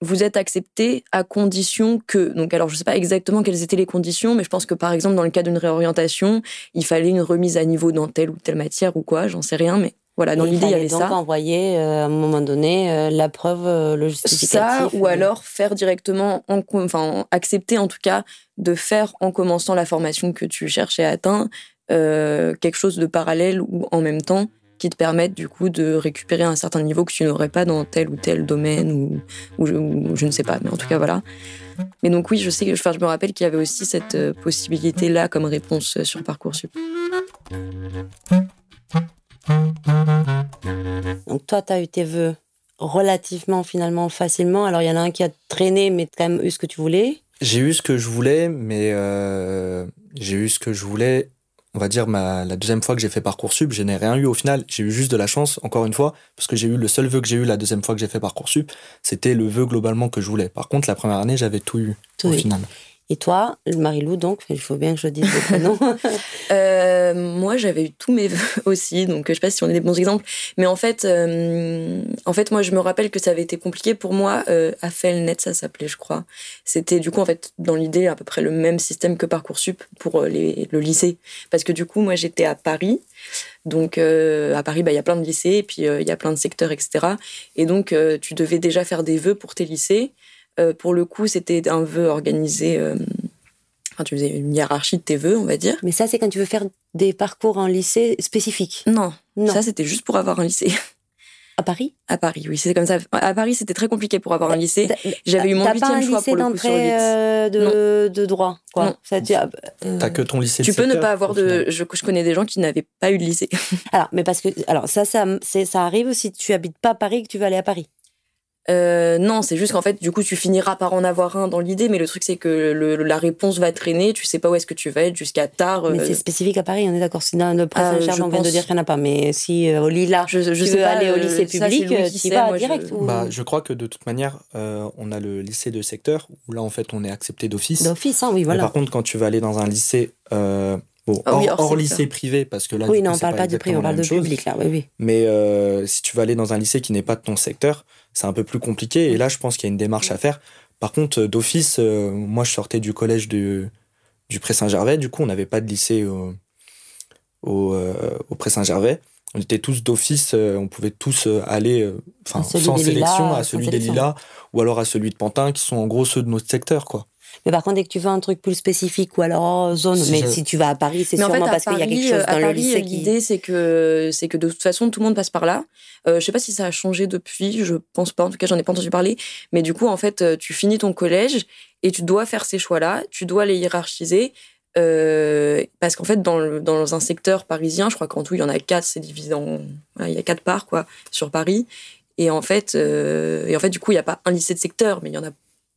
vous êtes accepté à condition que. Donc, alors, je ne sais pas exactement quelles étaient les conditions, mais je pense que, par exemple, dans le cas d'une réorientation, il fallait une remise à niveau dans telle ou telle matière ou quoi, j'en sais rien, mais voilà, dans l'idée, il y avait donc ça. envoyer euh, à un moment donné euh, la preuve, euh, le justificatif. Ça, ou alors faire directement, en, enfin, accepter en tout cas de faire en commençant la formation que tu cherchais à atteindre quelque chose de parallèle ou en même temps qui te permettent du coup de récupérer un certain niveau que tu n'aurais pas dans tel ou tel domaine ou, ou, je, ne sais pas. Mais en tout cas, voilà. Mais donc oui, je sais, enfin, je me rappelle qu'il y avait aussi cette euh, possibilité-là comme réponse euh, sur Parcoursup. Donc toi, tu as eu tes vœux relativement finalement facilement. Alors il y en a un qui a traîné, mais tu as quand même eu ce que tu voulais. J'ai eu ce que je voulais, mais euh, j'ai eu ce que je voulais on va dire, ma, la deuxième fois que j'ai fait Parcoursup, je n'ai rien eu au final. J'ai eu juste de la chance, encore une fois, parce que j'ai eu le seul vœu que j'ai eu la deuxième fois que j'ai fait Parcoursup, c'était le vœu globalement que je voulais. Par contre, la première année, j'avais tout eu au final. Et toi, Marie-Lou, donc, il faut bien que je dise le prénom. euh, moi, j'avais eu tous mes vœux aussi, donc je sais pas si on est des bons exemples. Mais en fait, euh, en fait, moi, je me rappelle que ça avait été compliqué pour moi. Euh, à ça s'appelait, je crois. C'était du coup, en fait, dans l'idée, à peu près le même système que Parcoursup pour euh, les, le lycée. Parce que du coup, moi, j'étais à Paris. Donc à Paris, bah, il y a plein de lycées, et puis il y a plein de secteurs, etc. Et donc tu devais déjà faire des vœux pour tes lycées. Euh, pour le coup, c'était un vœu organisé. Euh, enfin, tu faisais une hiérarchie de tes vœux, on va dire. Mais ça, c'est quand tu veux faire des parcours en lycée spécifiques Non. non. Ça, c'était juste pour avoir un lycée. À Paris? À Paris, oui, c'est comme ça. À Paris, c'était très compliqué pour avoir un lycée. J'avais eu mon huitième choix pour le coup sur euh, de, de, droit, quoi. Non. Ça, tu as, que ton lycée. Tu peux ne pas avoir de. Je, je, connais des gens qui n'avaient pas eu de lycée. alors, mais parce que alors ça, ça, ça arrive si tu habites pas à Paris et que tu veux aller à Paris. Euh, non, c'est juste qu'en fait, du coup, tu finiras par en avoir un dans l'idée, mais le truc, c'est que la réponse va traîner, tu sais pas où est-ce que tu vas être jusqu'à tard. Mais c'est euh. spécifique à Paris, on est d'accord. Si dans le prince euh, on vient de dire qu'il n'y en a pas, mais si au Lila, je, je tu sais veux pas, aller au lycée public, tu y vas direct bah, Je crois que de toute manière, on a le lycée de secteur, où là, en fait, on est accepté d'office. D'office, hein, oui, voilà. par contre, quand tu vas aller dans un lycée. Bon, ah hors, lycée privé, parce que là, oui, non, on parle pas, du privé, on parle de public, là, oui, oui. Mais si tu vas aller dans un lycée qui n'est pas de ton secteur, c'est un peu plus compliqué. Et là, je pense qu'il y a une démarche à faire. Par contre, euh, d'office, euh, moi, je sortais du collège du, du Pré-Saint-Gervais. Du coup, on n'avait pas de lycée au, au, euh, au Pré-Saint-Gervais. On était tous d'office, on pouvait tous aller, enfin, sans sélection, à celui des Lilas ou alors à celui de Pantin, qui sont en gros ceux de notre secteur, quoi. Mais par contre, dès que tu veux un truc plus spécifique ou alors zone, mais si tu vas à Paris, c'est sûrement parce qu'il y a quelque chose dans le lycée qui... L'idée, c'est que, c'est que de toute façon, tout le monde passe par là. Euh, je sais pas si ça a changé depuis, je pense pas, en tout cas, j'en ai pas entendu parler. Mais du coup, en fait, euh, tu finis ton collège et tu dois faire ces choix-là, tu dois les hiérarchiser. Euh, parce qu'en fait, dans, dans, un secteur parisien, je crois qu'en tout, il y en a quatre, c'est divisé en. il y a quatre parts, quoi, sur Paris. Et en fait, euh, et en fait du coup, il n'y a pas un lycée de secteur, mais il y en a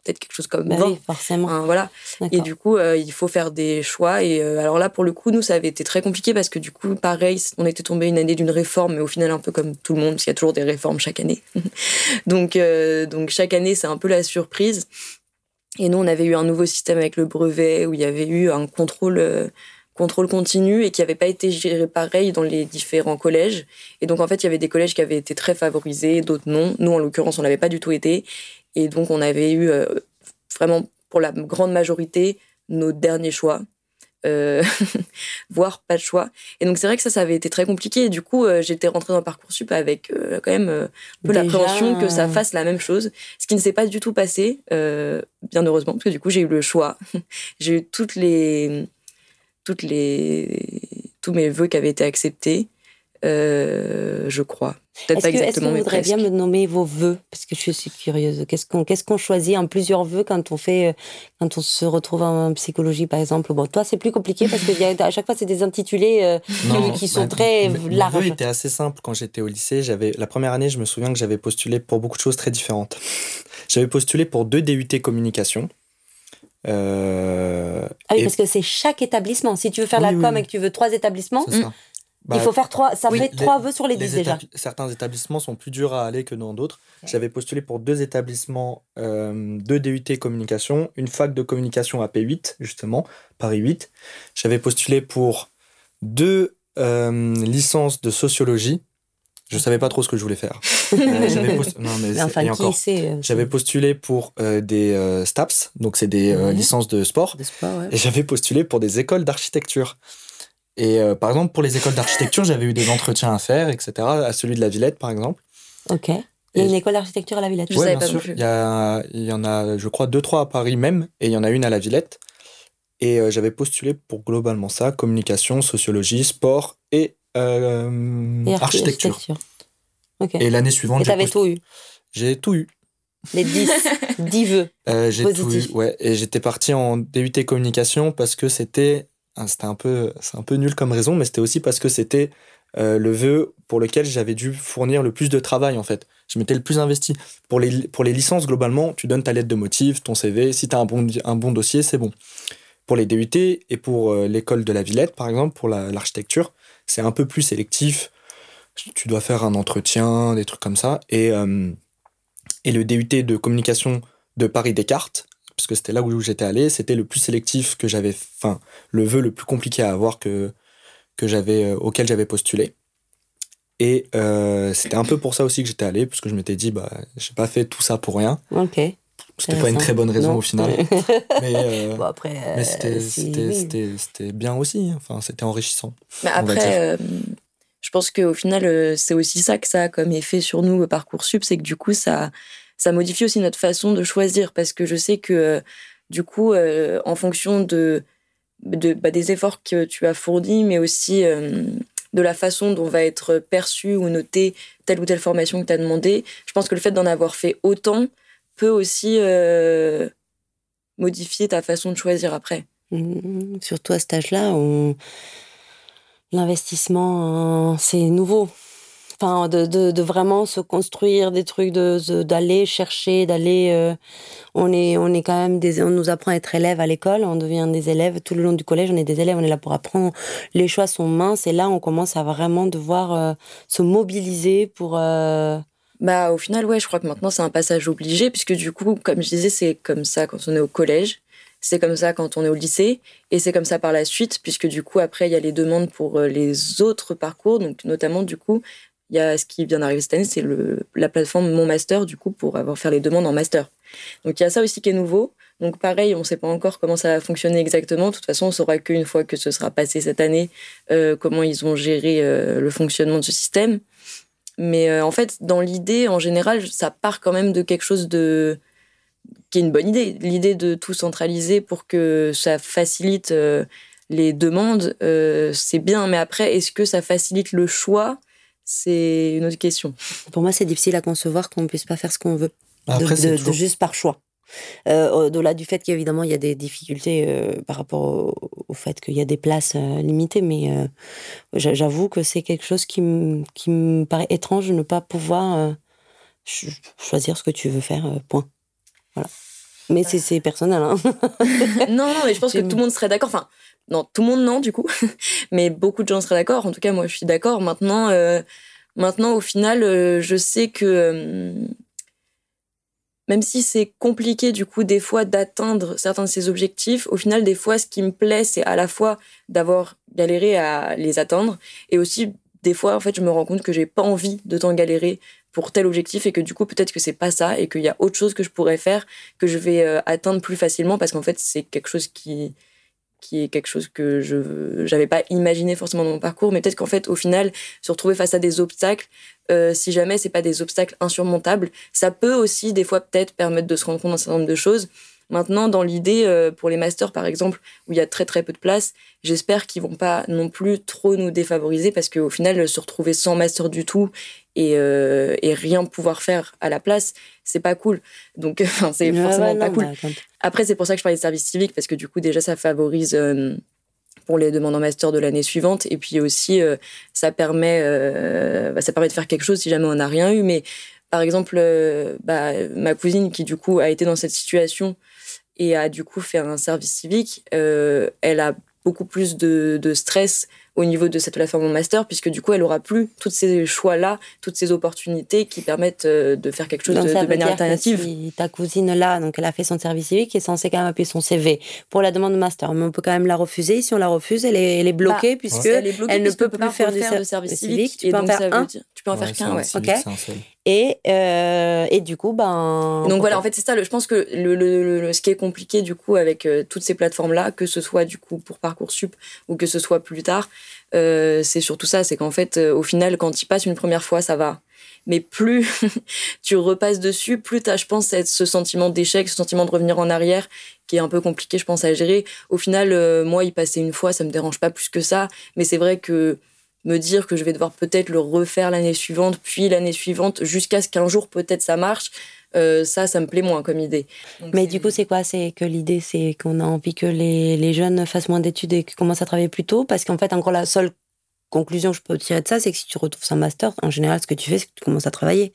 peut-être quelque chose comme 20. Bah forcément. voilà. Et du coup, euh, il faut faire des choix. Et euh, alors là, pour le coup, nous, ça avait été très compliqué parce que du coup, pareil, on était tombé une année d'une réforme, mais au final, un peu comme tout le monde, parce qu'il y a toujours des réformes chaque année. donc, euh, donc, chaque année, c'est un peu la surprise. Et nous, on avait eu un nouveau système avec le brevet où il y avait eu un contrôle contrôle continu et qui n'avait pas été géré pareil dans les différents collèges. Et donc, en fait, il y avait des collèges qui avaient été très favorisés, d'autres non. Nous, en l'occurrence, on n'avait pas du tout été. Et donc, on avait eu euh, vraiment, pour la grande majorité, nos derniers choix. Euh, voire pas de choix. Et donc c'est vrai que ça, ça avait été très compliqué. Et du coup, euh, j'étais rentrée dans Parcoursup avec quand même un peu l'appréhension que ça fasse la même chose, ce qui ne s'est pas du tout passé, bien heureusement, parce que du coup j'ai eu le choix. j'ai eu toutes les, toutes les, tous mes vœux qui avaient été acceptés. Euh, je crois. Peut-être pas exactement, Est-ce que vous voudriez bien me nommer vos vœux? Parce que je suis curieuse. Qu'est-ce qu'on qu'est-ce qu'on choisit en plusieurs vœux quand on fait euh, quand on se retrouve en psychologie, par exemple? Bon, toi, c'est plus compliqué parce que à chaque fois, c'est des intitulés euh, qui sont très larges. Mes vœux étaient assez simples quand j'étais au lycée. J'avais la première année, je me souviens que j'avais postulé pour beaucoup de choses très différentes. j'avais postulé pour deux DUT communication. Euh, ah oui, parce que c'est chaque établissement. Si tu veux faire la com et que tu veux trois établissements. Bah, il faut faire trois, ça fait trois vœux sur les, dix déjà. Certains établissements sont plus durs à aller que dans d'autres. J'avais postulé pour deux établissements, euh, deux DUT communication, une fac de communication à P8, justement, Paris 8. J'avais postulé pour deux euh, licences de sociologie. Je savais pas trop ce que je voulais faire. Euh, j'avais postulé, postulé pour des STAPS, donc c'est des licences de sport. Et j'avais postulé pour des écoles d'architecture. Et euh, par exemple, pour les écoles d'architecture, j'avais eu des entretiens à faire, etc. À celui de la Villette, par exemple. Ok. Il y a une école d'architecture à la Villette. Oui, bien sûr. Il y, a, il y en a, je crois, deux, trois à Paris même, et il y en a une à la Villette. Et euh, j'avais postulé pour globalement ça communication, sociologie, sport et, euh, architecture. Et l'année suivante. Et t'avais tout eu J'ai tout eu. Les 10, 10 vœux. j'ai tout eu, ouais. Et j'étais parti en DUT communication parce que c'était c'était un peu, c'est un peu nul comme raison, mais c'était aussi parce que c'était euh, le vœu pour lequel j'avais dû fournir le plus de travail en fait. Je m'étais le plus investi. Pour les, pour les licences, globalement, tu donnes ta lettre de motif, ton CV. Si tu as un bon, un bon dossier, c'est bon. Pour les DUT et pour euh, l'école de la Villette, par exemple, pour l'architecture, c'est un peu plus sélectif. Tu dois faire un entretien, des trucs comme ça. Et, euh, et le DUT de communication de Paris Descartes, parce que c'était là où j'étais allé, c'était le plus sélectif que j'avais, enfin, le vœu le plus compliqué à avoir que, que j'avais, euh, auquel j'avais postulé. Et euh, c'était un peu pour ça aussi que j'étais allé, parce que je m'étais dit, bah, j'ai pas fait tout ça pour rien. Ok. C'était pas une très bonne raison au final. mais, euh, bon, après, mais c'était bien aussi. Hein. Enfin, c'était enrichissant. Mais après, je pense qu'au final, c'est aussi ça que ça a comme effet sur nous, Parcoursup, c'est que du coup, ça ça modifie aussi notre façon de choisir parce que je sais que euh, du coup, euh, en fonction de, bah, des efforts que tu as fournis, mais aussi euh, de la façon dont va être perçue ou notée telle ou telle formation que tu as demandé. Je pense que le fait d'en avoir fait autant peut aussi modifier ta façon de choisir après. Mmh, surtout à cet âge-là, l'investissement, c'est nouveau. De, vraiment se construire des trucs, de, d'aller chercher, d'aller. Euh, on est, on est quand même des, on nous apprend à être élève à l'école, on devient des élèves tout le long du collège, on est des élèves, on est là pour apprendre. Les choix sont minces et là, on commence à vraiment devoir euh, se mobiliser pour. Euh, bah, au final, ouais, je crois que maintenant c'est un passage obligé puisque du coup, comme je disais, c'est comme ça quand on est au collège. C'est comme ça quand on est au lycée et c'est comme ça par la suite puisque du coup après il y a les demandes pour les autres parcours donc notamment du coup il y a ce qui vient d'arriver cette année, c'est la plateforme Mon Master, du coup, pour avoir faire les demandes en master. Donc il y a ça aussi qui est nouveau. Donc pareil, on ne sait pas encore comment ça va fonctionner exactement. De toute façon, on saura qu'une fois que ce sera passé cette année, euh, comment ils ont géré euh, le fonctionnement de ce système. Mais euh, en fait, dans l'idée, en général, ça part quand même de quelque chose de qui est une bonne idée. L'idée de tout centraliser pour que ça facilite les demandes, c'est bien. Mais après, est-ce que ça facilite le choix c'est une autre question. Pour moi, c'est difficile à concevoir qu'on ne puisse pas faire ce qu'on veut. Après, de, juste par choix. Euh, au-delà du fait qu'évidemment, il y a des difficultés euh, par rapport au, fait qu'il y a des places euh, limitées, mais j'avoue que c'est quelque chose qui, me paraît étrange de ne pas pouvoir choisir ce que tu veux faire, point. Voilà. Mais c'est personnel. Hein. non, non, mais je pense que tout le monde serait d'accord. Enfin, non, tout le monde non, du coup. mais beaucoup de gens seraient d'accord. En tout cas, moi, je suis d'accord. Maintenant, euh, maintenant, au final, euh, je sais que euh, même si c'est compliqué, du coup, des fois, d'atteindre certains de ces objectifs, au final, des fois, ce qui me plaît, c'est à la fois d'avoir galéré à les atteindre et aussi, des fois, en fait, je me rends compte que j'ai pas envie de tant galérer pour tel objectif et que du coup peut-être que c'est pas ça et qu'il y a autre chose que je pourrais faire que je vais atteindre plus facilement parce qu'en fait c'est quelque chose qui qui est quelque chose que je n'avais pas imaginé forcément dans mon parcours, mais peut-être qu'en fait, au final, se retrouver face à des obstacles, euh, si jamais c'est pas des obstacles insurmontables, ça peut aussi des fois peut-être permettre de se rendre compte d'un certain nombre de choses. Maintenant, dans l'idée, euh, pour les masters par exemple, où il y a très très peu de place, j'espère qu'ils vont pas non plus trop nous défavoriser parce qu'au final, se retrouver sans master du tout et, euh, et rien pouvoir faire à la place, c'est pas cool. Donc, enfin, c'est forcément pas cool. Bah, Après, c'est pour ça que je parlais de service civique parce que du coup, déjà, ça favorise euh, pour les demandes en master de l'année suivante. Et puis aussi, euh, ça, permet, bah, ça permet de faire quelque chose si jamais on n'a rien eu. Mais par exemple, bah, ma cousine qui du coup a été dans cette situation et a du coup fait un service civique, elle a beaucoup plus de, de stress au niveau de cette plateforme master, puisque du coup, elle aura plus tous ces choix-là, toutes ces opportunités qui permettent euh, de faire quelque chose de, de manière alternative. si ta cousine là, donc elle a fait son service civique, est censée quand même appuyer son CV pour la demande de master, mais on peut quand même la refuser. Si on la refuse, elle est, elle est bloquée bah, puisque elle, ne peut plus faire, du service civique. Tu peux en faire un. Tu peux en faire qu'un, ouais. Ok. Et, euh, et du coup, ben. Donc voilà, en fait, c'est ça. je pense que le, le, ce qui est compliqué, du coup, avec euh, toutes ces plateformes-là, que ce soit du coup pour Parcoursup ou que ce soit plus tard, euh, c'est surtout ça. C'est qu'en fait, au final, quand tu passes une première fois, ça va. Mais plus tu repasses dessus, plus tu as, je pense, ce sentiment d'échec, ce sentiment de revenir en arrière, qui est un peu compliqué, je pense, à gérer. Au final, moi, y passer une fois, ça me dérange pas plus que ça. Mais c'est vrai que me dire que je vais devoir peut-être le refaire l'année suivante, puis l'année suivante, jusqu'à ce qu'un jour peut-être ça marche. Euh, ça, ça me plaît moins comme idée. Mais du coup, c'est quoi? C'est que l'idée, c'est qu'on a envie que les, les jeunes fassent moins d'études et qu'ils commencent à travailler plus tôt, parce qu'en fait, encore la seule conclusion que je peux tirer de ça, c'est que si tu retrouves un master, en général, ce que tu fais, c'est que tu commences à travailler.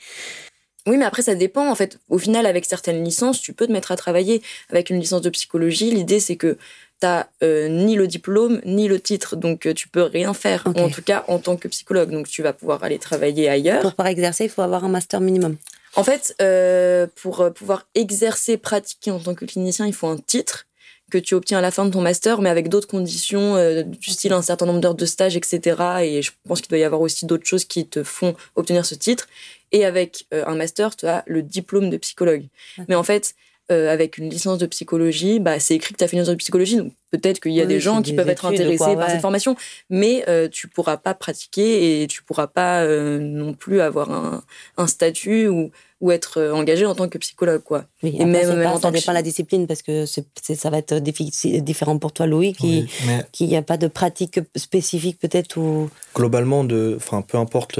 Oui, mais après, ça dépend. En fait, au final, avec certaines licences, tu peux te mettre à travailler. Avec une licence de psychologie, l'idée, c'est que t'as euh, ni le diplôme ni le titre, donc euh, tu peux rien faire, en tout cas en tant que psychologue. Donc tu vas pouvoir aller travailler ailleurs. Pour pouvoir exercer, il faut avoir un master minimum. En fait, euh, pour pouvoir exercer, pratiquer en tant que clinicien, il faut un titre que tu obtiens à la fin de ton master, mais avec d'autres conditions, du style un certain nombre d'heures de stage, etc. Et je pense qu'il doit y avoir aussi d'autres choses qui te font obtenir ce titre. Et avec un master, tu as le diplôme de psychologue. Mais en fait, euh, avec une licence de psychologie, bah, c'est écrit que tu as fait une licence de psychologie, donc peut-être qu'il y a des gens qui peuvent être intéressés par cette formation, mais euh, tu pourras pas pratiquer et tu pourras pas euh, non plus avoir un, un statut ou, ou être engagé en tant que psychologue. Quoi. et même, même en ça dépend de la discipline, parce que ça va être différent pour toi, Louis, qui qu'il n'y a pas de pratique spécifique peut-être ou... Globalement, de, peu importe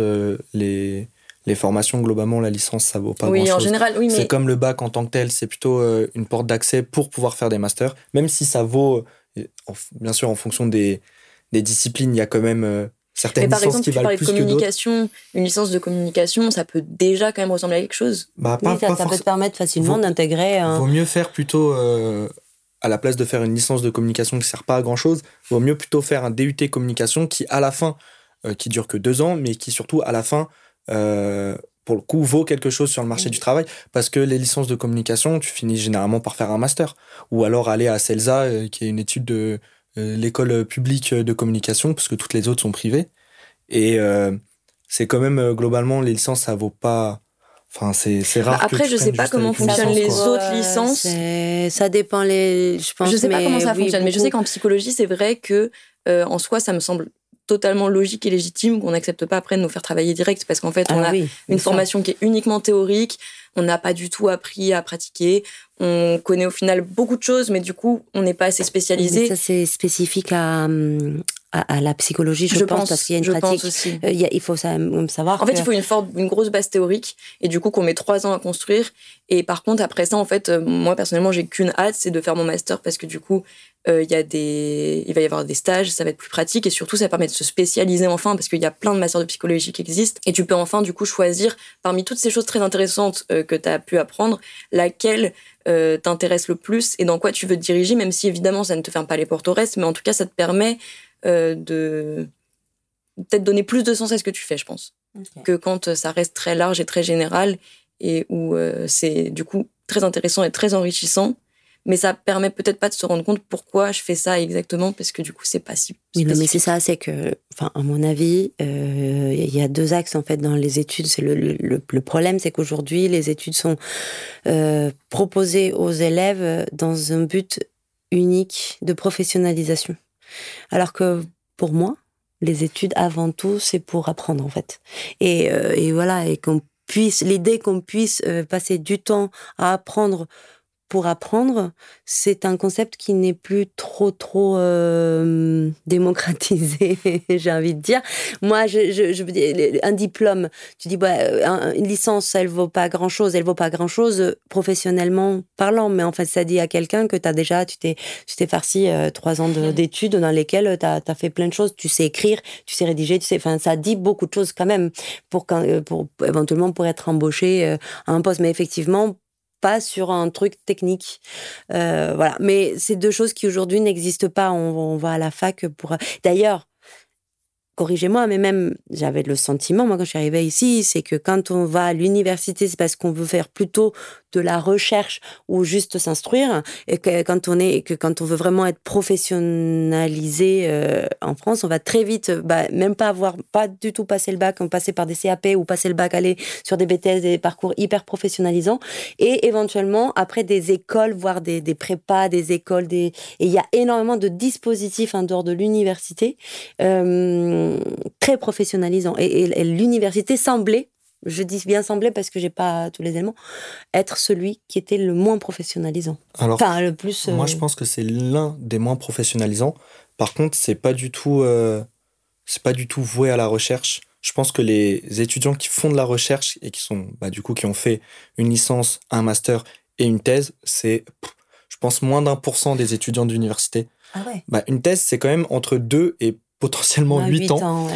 les les formations, globalement, la licence, ça vaut pas oui, grand-chose. en général, oui, mais... C'est comme le bac en tant que tel, c'est plutôt euh, une porte d'accès pour pouvoir faire des masters, même si ça vaut, euh, bien sûr, en fonction des, des disciplines, il y a quand même euh, certaines mais par licences exemple, qui valent plus de communication, une licence de communication, ça peut déjà quand même ressembler à quelque chose. Bah, ça, peut te permettre facilement d'intégrer. Vaut mieux faire plutôt à la place de faire une licence de communication qui sert pas à grand chose, vaut mieux plutôt faire un DUT communication qui, à la fin, qui dure que deux ans, mais qui surtout, à la fin, euh, pour le coup, vaut quelque chose sur le marché du travail parce que les licences de communication, tu finis généralement par faire un master ou alors aller à CELSA, euh, qui est une étude de euh, l'école publique de communication, parce que toutes les autres sont privées. Et c'est quand même globalement, les licences, ça vaut pas. Enfin, c'est, rare. Bah, après, je sais pas comment fonctionnent les autres licences. Ça dépend les. Je pense. Je sais pas comment ça fonctionne, mais je sais qu'en psychologie, c'est vrai que en soi, ça me semble totalement logique et légitime qu'on n'accepte pas après de nous faire travailler direct. Parce qu'en fait, on ah a une formation qui est uniquement théorique, on n'a pas du tout appris à pratiquer, on connaît au final beaucoup de choses, mais du coup, on n'est pas assez spécialisé. ça, c'est spécifique à, à, la psychologie, je, pense, parce qu'il y a une pratique. Aussi. Euh, il, faut savoir. En fait, il faut une, forte, une grosse base théorique, et du coup, qu'on met trois ans à construire. Et par contre, après ça, en fait, euh, moi, personnellement, j'ai qu'une hâte, c'est de faire mon master, parce que du coup, euh, il y a des, il va y avoir des stages, ça va être plus pratique, et surtout, ça permet de se spécialiser enfin, parce qu'il y a plein de masters de psychologie qui existent, et tu peux enfin, du coup, choisir, parmi toutes ces choses très intéressantes que tu as pu apprendre, laquelle t'intéresse le plus et dans quoi tu veux te diriger, même si évidemment ça ne te ferme pas les portes au reste, mais en tout cas ça te permet euh, de peut-être donner plus de sens à ce que tu fais, je pense, que quand euh, ça reste très large et très général et où euh, c'est du coup très intéressant et très enrichissant. Mais ça permet peut-être pas de se rendre compte pourquoi je fais ça exactement, parce que du coup, c'est pas si. Oui, mais c'est ça, c'est que, enfin, à mon avis, il y a deux axes en fait dans les études. C'est le, le, le, problème, c'est qu'aujourd'hui, les études sont proposées aux élèves dans un but unique de professionnalisation. Alors que pour moi, les études, avant tout, c'est pour apprendre, en fait. Et, euh, voilà, et qu'on puisse, l'idée qu'on puisse euh, passer du temps à apprendre pour apprendre, c'est un concept qui n'est plus trop trop euh, démocratisé, j'ai envie de dire. Moi, je, je, je un diplôme, tu dis bah, une licence, elle vaut pas grand chose, elle vaut pas grand chose professionnellement parlant, mais en fait, ça dit à quelqu'un que tu as déjà, tu t'es farci euh, trois ans d'études dans lesquelles tu as, fait plein de choses, tu sais écrire, tu sais rédiger, tu sais, enfin, ça dit beaucoup de choses quand même pour quand, euh, pour éventuellement pour être embauché à un poste, mais effectivement pas sur un truc technique. Euh, voilà. Mais c'est deux choses qui aujourd'hui n'existent pas. On, on, va à la fac pour. D'ailleurs, corrigez-moi, mais même j'avais le sentiment, moi, quand je suis arrivée ici, c'est que quand on va à l'université, c'est parce qu'on veut faire plutôt de la recherche ou juste s'instruire, et que quand on est, que quand on veut vraiment être professionnalisé euh, en France, on va très vite, bah, même pas avoir, pas du tout passer le bac, on passer par des CAP ou passer le bac, aller sur des BTS, des parcours hyper professionnalisants, et éventuellement après des écoles, voire des, prépas, des écoles, des, et il y a énormément de dispositifs en dehors de l'université. Euh, très professionnalisant. Et, l'université semblait, je dis bien semblait parce que j'ai pas tous les éléments, être celui qui était le moins professionnalisant. Alors, enfin, le plus. Moi, je euh, pense que c'est l'un des moins professionnalisants. Par contre, c'est pas du tout, euh, c'est pas du tout voué à la recherche. Je pense que les étudiants qui font de la recherche et qui sont, bah, du coup, qui ont fait une licence, un master et une thèse, c'est, je pense, moins d'un pour cent des étudiants d'université. Ah ouais. bah, une thèse, c'est quand même entre deux et potentiellement 8, ans.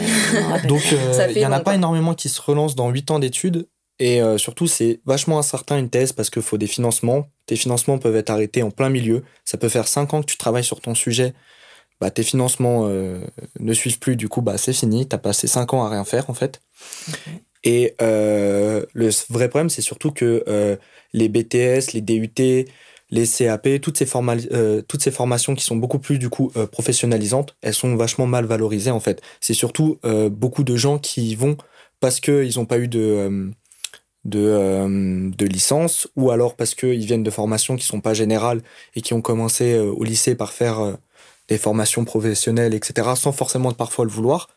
Donc, euh, il n'y en a pas énormément qui se relancent dans 8 ans d'études. Et euh, surtout, c'est vachement incertain une thèse parce qu'il faut des financements. Tes financements peuvent être arrêtés en plein milieu. Ça peut faire 5 ans que tu travailles sur ton sujet. Bah, tes financements euh, ne suivent plus. Du coup, bah, c'est fini. Tu as passé 5 ans à rien faire, en fait. Et le vrai problème, c'est surtout que les BTS, les DUT, les CAP, toutes ces, euh, toutes ces formations qui sont beaucoup plus du coup euh, professionnalisantes, elles sont vachement mal valorisées en fait. C'est surtout euh, beaucoup de gens qui y vont parce qu'ils n'ont pas eu de, de, de licence, ou alors parce qu'ils viennent de formations qui sont pas générales et qui ont commencé au lycée par faire des formations professionnelles, etc., sans forcément parfois le vouloir.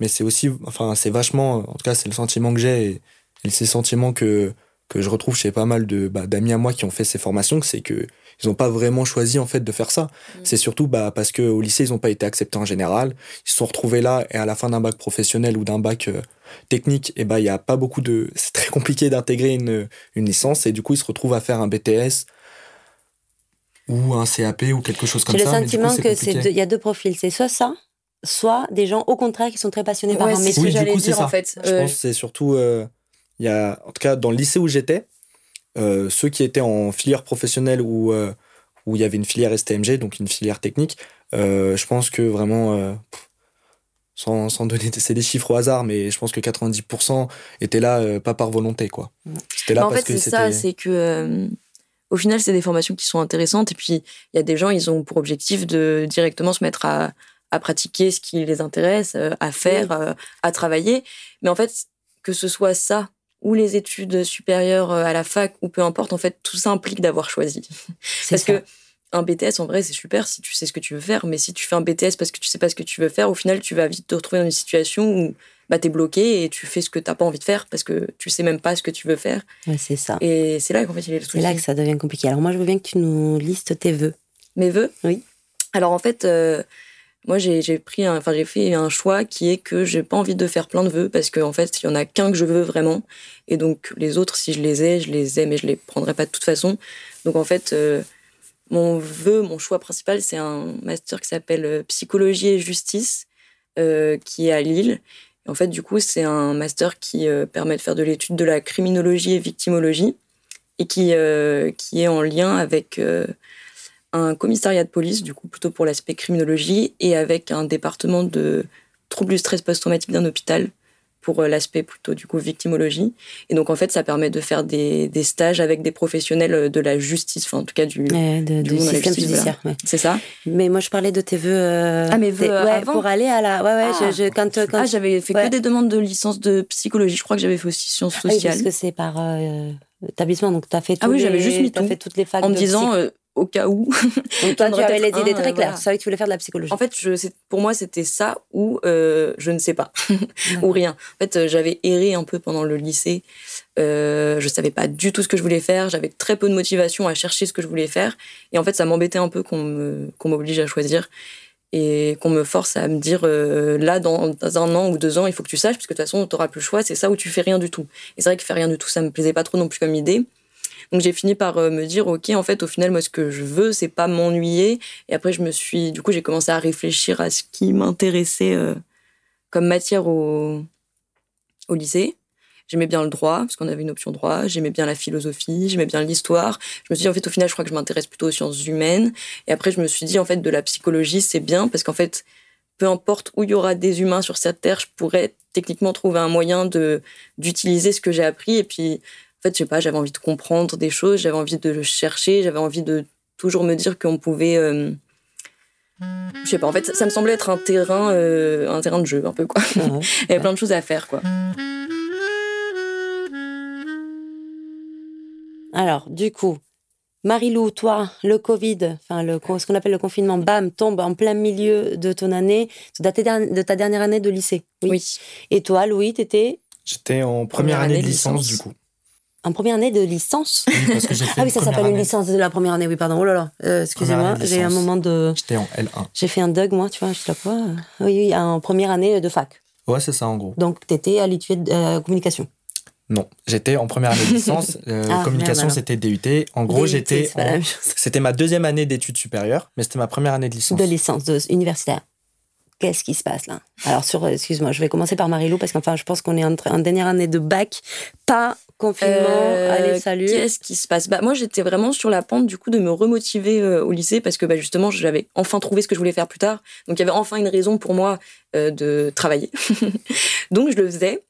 Mais c'est aussi, enfin, c'est vachement, en tout cas, c'est le sentiment que j'ai et c'est le sentiment que, que je retrouve chez pas mal de bah, d'amis à moi qui ont fait ces formations, c'est que ils n'ont pas vraiment choisi en fait de faire ça. Mm. C'est surtout bah, parce que au lycée ils n'ont pas été acceptés en général. Ils se sont retrouvés là et à la fin d'un bac professionnel ou d'un bac euh, technique, et bah il y a pas beaucoup de, c'est très compliqué d'intégrer une, une licence et du coup ils se retrouvent à faire un BTS ou un CAP ou quelque chose comme J'ai le ça. mais du coup, sentiment que c'est il y a deux profils. C'est soit ça, soit des gens au contraire qui sont très passionnés par un c'est métier. Oui, du j'allais coup, c'est dire ça. en fait. Je Euh, pense que c'est surtout, euh, il y a, en tout cas, dans le lycée où j'étais, euh, ceux qui étaient en filière professionnelle ou euh, où il y avait une filière STMG, donc une filière technique, euh, je pense que vraiment, pff, sans, sans donner c'est des chiffres au hasard, mais je pense que 90% étaient là pas par volonté, quoi. C'était là en parce fait, que c'est ça, c'est que au final, c'est des formations qui sont intéressantes. Et puis, il y a des gens, ils ont pour objectif de directement se mettre à, à pratiquer ce qui les intéresse, à faire, à travailler. Mais en fait, que ce soit ça ou les études supérieures euh, à la fac ou peu importe, en fait, tout ça implique d'avoir choisi. Parce ça. que un BTS, en vrai, c'est super si tu sais ce que tu veux faire. Mais si tu fais un BTS parce que tu sais pas ce que tu veux faire, au final, tu vas vite te retrouver dans une situation où bah, tu es bloqué et tu fais ce que tu pas envie de faire parce que tu sais même pas ce que tu veux faire. Ouais, c'est ça. Et c'est là qu'en fait, il est le C'est là que ça devient compliqué. Alors moi, je veux bien que tu nous listes tes vœux. Mes vœux? Oui. Alors en fait, euh, moi j'ai pris, enfin j'ai fait un choix qui est que j'ai pas envie de faire plein de vœux parce qu'en fait il y en a qu'un que je veux vraiment et donc les autres si je les ai, je les ai mais je les prendrai pas de toute façon. Donc en fait, euh, mon vœu, mon choix principal, c'est un master qui s'appelle euh, psychologie et justice euh, qui est à Lille. Et en fait, du coup, c'est un master qui permet de faire de l'étude de la criminologie et victimologie et qui, qui est en lien avec un commissariat de police, du coup plutôt pour l'aspect criminologie, et avec un département de troubles du stress post-traumatique d'un hôpital pour euh, l'aspect plutôt du coup victimologie. Et donc en fait, ça permet de faire des, des stages avec des professionnels euh, de la justice, enfin en tout cas du... Ouais, de, Du système justice, judiciaire. ouais. C'est ça? Mais moi, je parlais de tes vœux. euh, Ah, mes vœux, tes- euh, ouais, avant pour aller à la. Ouais, ouais. Ah. je, je- quand, quand... Ah, j'avais fait Ouais. que des demandes de licence de psychologie. Je crois que j'avais fait aussi sciences Ah oui, sociales. parce que c'est par euh, établissement, donc tu as fait Ah oui, les- j'avais juste mis tout. fait toutes les facs en me disant, euh, au cas où. donc toi, tu avais les idées très euh, claires. Tu savais que tu voulais faire de la psychologie. En fait, je, pour moi, c'était ça ou euh, je ne sais pas. ou rien. En fait, euh, j'avais erré un peu pendant le lycée. Euh, je savais pas du tout ce que je voulais faire. J'avais très peu de motivation à chercher ce que je voulais faire. Et en fait, ça m'embêtait un peu qu'on m'oblige à choisir et qu'on me force à me dire euh, là, dans, dans un an ou deux ans, il faut que tu saches, parce que de toute façon, tu n'auras plus le choix. C'est ça où tu fais rien du tout. Et c'est vrai que faire rien du tout, ça me plaisait pas trop non plus comme idée. Donc j'ai fini par euh, me dire ok en fait au final moi ce que je veux c'est pas m'ennuyer. Et après je me suis du coup j'ai commencé à réfléchir à ce qui m'intéressait euh, comme matière au au lycée. J'aimais bien le droit parce qu'on avait une option droit. J'aimais bien la philosophie. J'aimais bien l'histoire. Je me suis dit en fait au final je crois que je m'intéresse plutôt aux sciences humaines. Et après je me suis dit en fait de la psychologie c'est bien parce qu'en fait peu importe où il y aura des humains sur cette terre je pourrais techniquement trouver un moyen de d'utiliser ce que j'ai appris. Et puis en fait, je sais pas, j'avais envie de comprendre des choses, j'avais envie de le chercher, j'avais envie de toujours me dire qu'on pouvait. euh, Je sais pas, en fait, ça me semblait être un terrain, euh, un terrain de jeu, un peu, quoi. Ouais. Il y avait plein de choses à faire, quoi. Alors, du coup, Marilou, toi, le Covid, enfin le, ce qu'on appelle le confinement, bam, tombe en plein milieu de ton année, de ta, dernière- de ta dernière année de lycée. Oui. Et toi, Louis, t'étais J'étais en première, année, de licence, du coup. En première année de licence Oui, parce que j'ai fait Ah oui, ça s'appelle une licence de la première année, oui, pardon. Oh là là, euh, excusez-moi, j'ai un moment de. J'étais en L1. J'ai fait un Doug, moi, tu vois, je sais pas quoi. Oui, oui, en première année de fac. Ouais, c'est ça en gros. Donc, t'étais habitué de euh, communication. Non, j'étais en première année de licence. euh, Ah, communication, c'était DUT. En gros, j'étais. C'était ma deuxième année d'études supérieures, mais c'était ma première année de licence. De licence, de, universitaire. Qu'est-ce qui se passe là? Alors, sur, euh, excuse-moi, je vais commencer par Marilou parce qu'enfin, je pense qu'on est en, dernière année de bac. Pas confinement. Euh, Allez, salut. Qu'est-ce qui se passe? Bah, Moi, j'étais vraiment sur la pente du coup de me remotiver euh, au lycée parce que bah, justement, j'avais enfin trouvé ce que je voulais faire plus tard. Donc, il y avait enfin une raison pour moi euh, de travailler. Donc, je le faisais.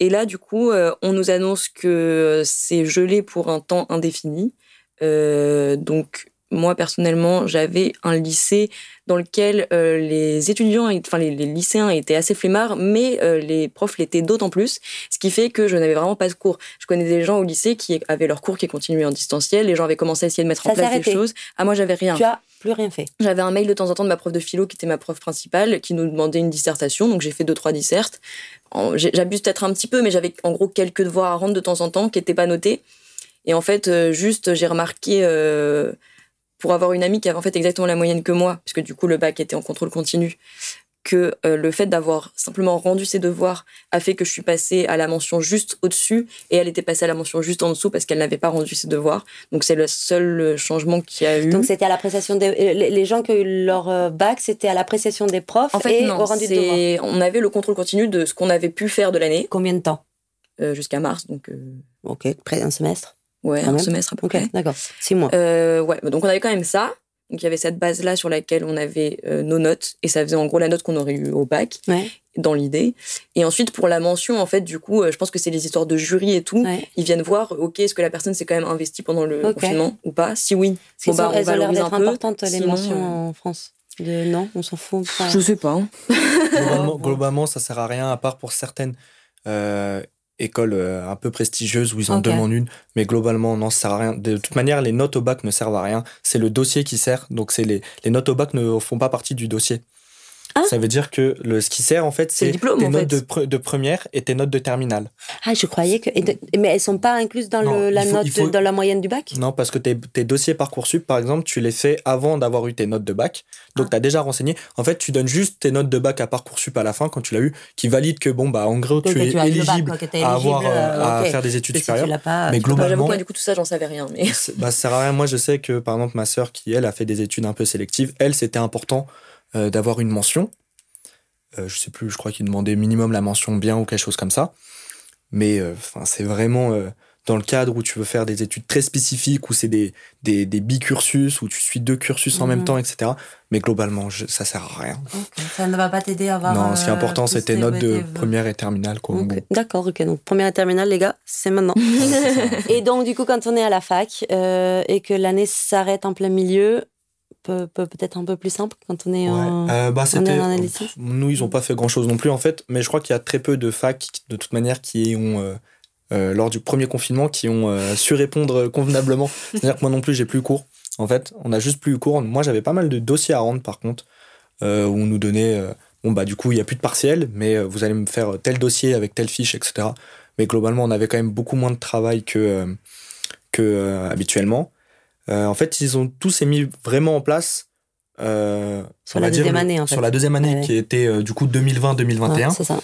Et là, du coup, on nous annonce que c'est gelé pour un temps indéfini. Donc, moi personnellement, j'avais un lycée dans lequel euh, les étudiants, enfin les, lycéens étaient assez flemmards, mais euh, les profs l'étaient d'autant plus, ce qui fait que je n'avais vraiment pas de cours. Je connais des gens au lycée qui avaient leurs cours qui continuaient en distanciel, les gens avaient commencé à essayer de mettre en place des choses. Ah moi j'avais rien. Tu as plus rien fait. J'avais un mail de temps en temps de ma prof de philo qui était ma prof principale, qui nous demandait une dissertation, donc j'ai fait deux trois dissertes. J'abuse peut-être un petit peu, mais j'avais en gros quelques devoirs à rendre de temps en temps qui n'étaient pas notés. Et en fait, euh, juste, j'ai remarqué pour avoir une amie qui avait en fait exactement la moyenne que moi, puisque du coup le bac était en contrôle continu, que euh, le fait d'avoir simplement rendu ses devoirs a fait que je suis passée à la mention juste au-dessus et elle était passée à la mention juste en dessous parce qu'elle n'avait pas rendu ses devoirs. Donc c'est le seul euh, changement qu'il y a eu. Donc c'était à l'appréciation des euh, les gens qui ont eu leur bac, c'était à l'appréciation des profs en fait, et non, au rendu de devoirs. On avait le contrôle continu de ce qu'on avait pu faire de l'année. Combien de temps? Jusqu'à mars, donc. Ok, près d'un semestre. Ouais, un semestre à peu près. D'accord, six mois. Euh, ouais, donc on avait quand même ça. Donc il y avait cette base-là sur laquelle on avait euh, nos notes, et ça faisait en gros la note qu'on aurait eu au bac, dans l'idée. Et ensuite, pour la mention, en fait, du coup, euh, je pense que c'est les histoires de jury et tout. Ils viennent voir, ok, est-ce que la personne s'est quand même investie pendant le confinement ou pas? Si oui, bon, bah, on elles ont l'air d'être importantes, les mentions en France. Non, on s'en fout. Pas. Je sais pas. Hein. globalement, globalement, ça sert à rien, à part pour certaines euh, un peu prestigieuse où ils en demandent une, mais globalement, non, ça sert à rien. De toute manière, les notes au bac ne servent à rien. C'est le dossier qui sert. Donc, c'est les, les notes au bac ne font pas partie du dossier. Ah. Ça veut dire que le, ce qui sert, en fait, c'est tes notes de, de, première et tes notes de terminale. Ah, je croyais que. mais elles sont pas incluses dans le, la note, dans la moyenne du bac? Non, parce que tes, tes, dossiers Parcoursup, par exemple, tu les fais avant d'avoir eu tes notes de bac. Donc, ah. tu as déjà renseigné. En fait, tu donnes juste tes notes de bac à Parcoursup à la fin, quand tu l'as eu, qui valide que, bon, bah, en gros, tu, es éligible, à, avoir, euh, à faire des études supérieures. mais globalement. du coup, tout ça, j'en savais rien. Mais... Bah, ça sert à rien. Moi, je sais que, par exemple, ma sœur, qui, elle, a fait des études un peu sélectives, elle, c'était important euh, d'avoir une mention euh, je sais plus, je crois qu'il demandait minimum la mention bien ou quelque chose comme ça. Mais euh, enfin, c'est vraiment euh, dans le cadre où tu veux faire des études très spécifiques, où c'est des, des, des, bicursus, où tu suis deux cursus en même mhm. temps, etc. Mais globalement, ça sert à rien. Ça ne va pas t'aider à avoir. Non, ce qui est important, c'est tes notes de première et terminale. D'accord, ok. Donc, première et terminale, les gars, c'est maintenant. et donc, du coup, quand on est à la fac et que l'année s'arrête en plein milieu, peut, peut-être un peu plus simple quand on est en, euh, bah, Nous, ils n'ont pas fait grand-chose non plus, en fait, mais je crois qu'il y a très peu de facs, de toute manière, qui ont, euh, euh, lors du premier confinement, qui ont su répondre convenablement. C'est-à-dire que moi non plus, j'ai plus cours. En fait, on a juste plus cours. Moi, j'avais pas mal de dossiers à rendre, par contre, où on nous donnait, bon, bah, du coup, il n'y a plus de partiel, mais vous allez me faire tel dossier avec telle fiche, etc. Mais globalement, on avait quand même beaucoup moins de travail que, que habituellement. Euh, en fait, ils ont tous mis vraiment en place. Euh, sur la deuxième année, en fait. Sur la deuxième année, qui était euh, du coup 2020-2021. c'est ça.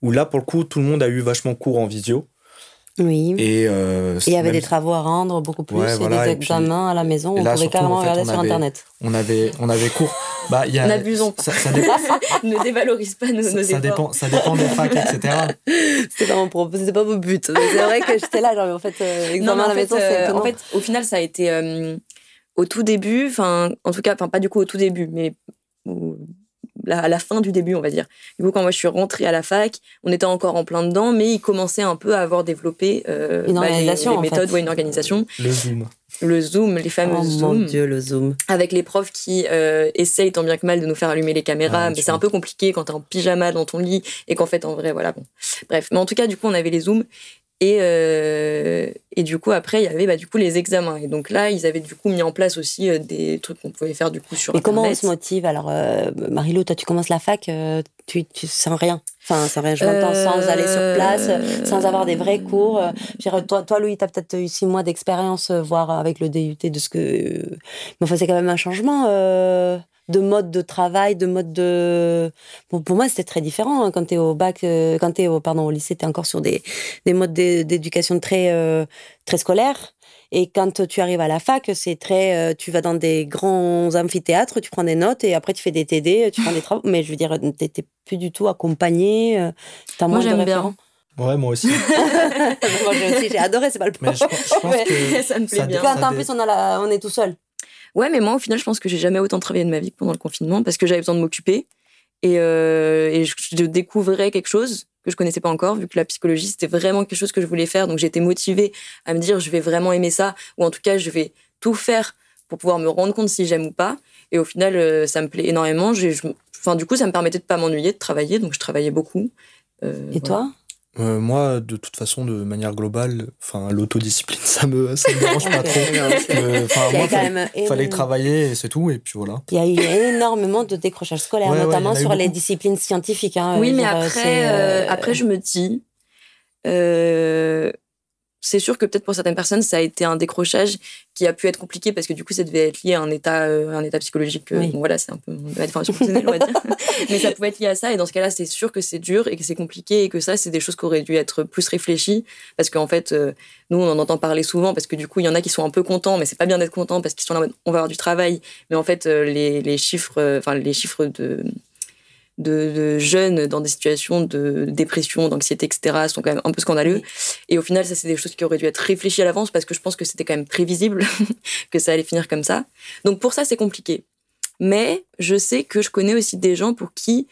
Où là, pour le coup, tout le monde a eu vachement cours en visio. Oui. Et il y avait des travaux à rendre beaucoup plus et des examens à la maison. on pouvait carrément regarder sur Internet. On avait, on avait cours. Bah, y a, N'abusons pas. Ça, ne dévalorise pas nos, nos ça, dépend, ça dépend des facs, etc. c'était pas mon c'était pas mon but. C'est vrai que j'étais là, genre, en fait, euh, non, à la maison, euh, en fait, au final, ça a été euh, au tout début, enfin, en tout cas, enfin, pas du coup au tout début, mais à la fin du début, on va dire. Du coup, quand moi je suis rentrée à la fac, on était encore en plein dedans, mais il commençait un peu à avoir développé une bah, organisation, les, méthodes ou une organisation. Le Zoom le Zoom, les fameux oh, Zoom. Mon Dieu, le Zoom. Avec les profs qui euh, essayent tant bien que mal de nous faire allumer les caméras, mais c'est un peu compliqué quand t'es en pyjama dans ton lit et qu'en fait, en vrai, voilà, bon. Bref, mais en tout cas, du coup, on avait les Zooms. Et, euh, et du coup, après, il y avait bah, du coup les examens. Et donc là, ils avaient du coup mis en place aussi euh, des trucs qu'on pouvait faire du coup sur Et comment on se motive Alors, euh, Marilou, toi, tu commences la fac, tu, tu sens rien Enfin, ça rien, je m'entends, sans aller sur place, sans avoir des vrais cours. toi, toi, Louis, tu as peut-être eu six mois d'expérience, voire avec le DUT, de ce que. Mais enfin, c'est quand même un changement de mode de travail, de mode de. pour moi, c'était très différent. Hein. Quand tu es au bac, euh, quand tu es au, pardon, au lycée, tu es encore sur des, des modes d'éducation très, euh, très scolaires. Et quand tu arrives à la fac, c'est très. Euh, tu vas dans des grands amphithéâtres, tu prends des notes et après tu fais des TD, tu prends des travaux. Mais je veux dire, tu n'étais plus du tout accompagné. as moi, j'aime bien. Ouais, moi aussi. moi aussi, j'ai adoré, c'est pas le problème. ça me plaît bien. Quand en plus on, a on est tout seul. Ouais, mais moi, au final, je pense que j'ai jamais autant travaillé de ma vie que pendant le confinement parce que j'avais besoin de m'occuper et, euh, et je, découvrais quelque chose que je connaissais pas encore, vu que la psychologie, c'était vraiment quelque chose que je voulais faire. Donc, j'étais motivée à me dire, je vais vraiment aimer ça, ou en tout cas, je vais tout faire pour pouvoir me rendre compte si j'aime ou pas. Et au final, ça me plaît énormément. Enfin, du coup, ça me permettait de pas m'ennuyer, de travailler. Donc, je travaillais beaucoup. et toi? Euh, moi, de toute façon, de manière globale, enfin, l'autodiscipline, ça me, ça me dérange pas trop. Euh, enfin, moi, fallait, fallait travailler et c'est tout, et puis voilà. Il y a eu énormément de décrochage scolaire, notamment sur les disciplines scientifiques. Hein, oui, mais après, euh, après, je me dis, c'est sûr que peut-être pour certaines personnes, ça a été un décrochage qui a pu être compliqué parce que du coup, ça devait être lié à un état, euh, un état psychologique. Euh, bon, voilà, c'est un peu ma déformation personnelle, on va dire. Mais ça pouvait être lié à ça. Et dans ce cas-là, c'est sûr que c'est dur et que c'est compliqué et que ça, c'est des choses qui auraient dû être plus réfléchies parce qu'en fait, euh, nous, on en entend parler souvent parce que du coup, il y en a qui sont un peu contents, mais c'est pas bien d'être content parce qu'ils sont là, on va avoir du travail. Mais en fait, les, les chiffres, enfin, les chiffres de de, jeunes dans des situations de dépression, d'anxiété, etc., sont quand même un peu scandaleux. Et au final, ça, c'est des choses qui auraient dû être réfléchies à l'avance parce que je pense que c'était quand même prévisible que ça allait finir comme ça. Donc pour ça, c'est compliqué. Mais je sais que je connais aussi des gens pour qui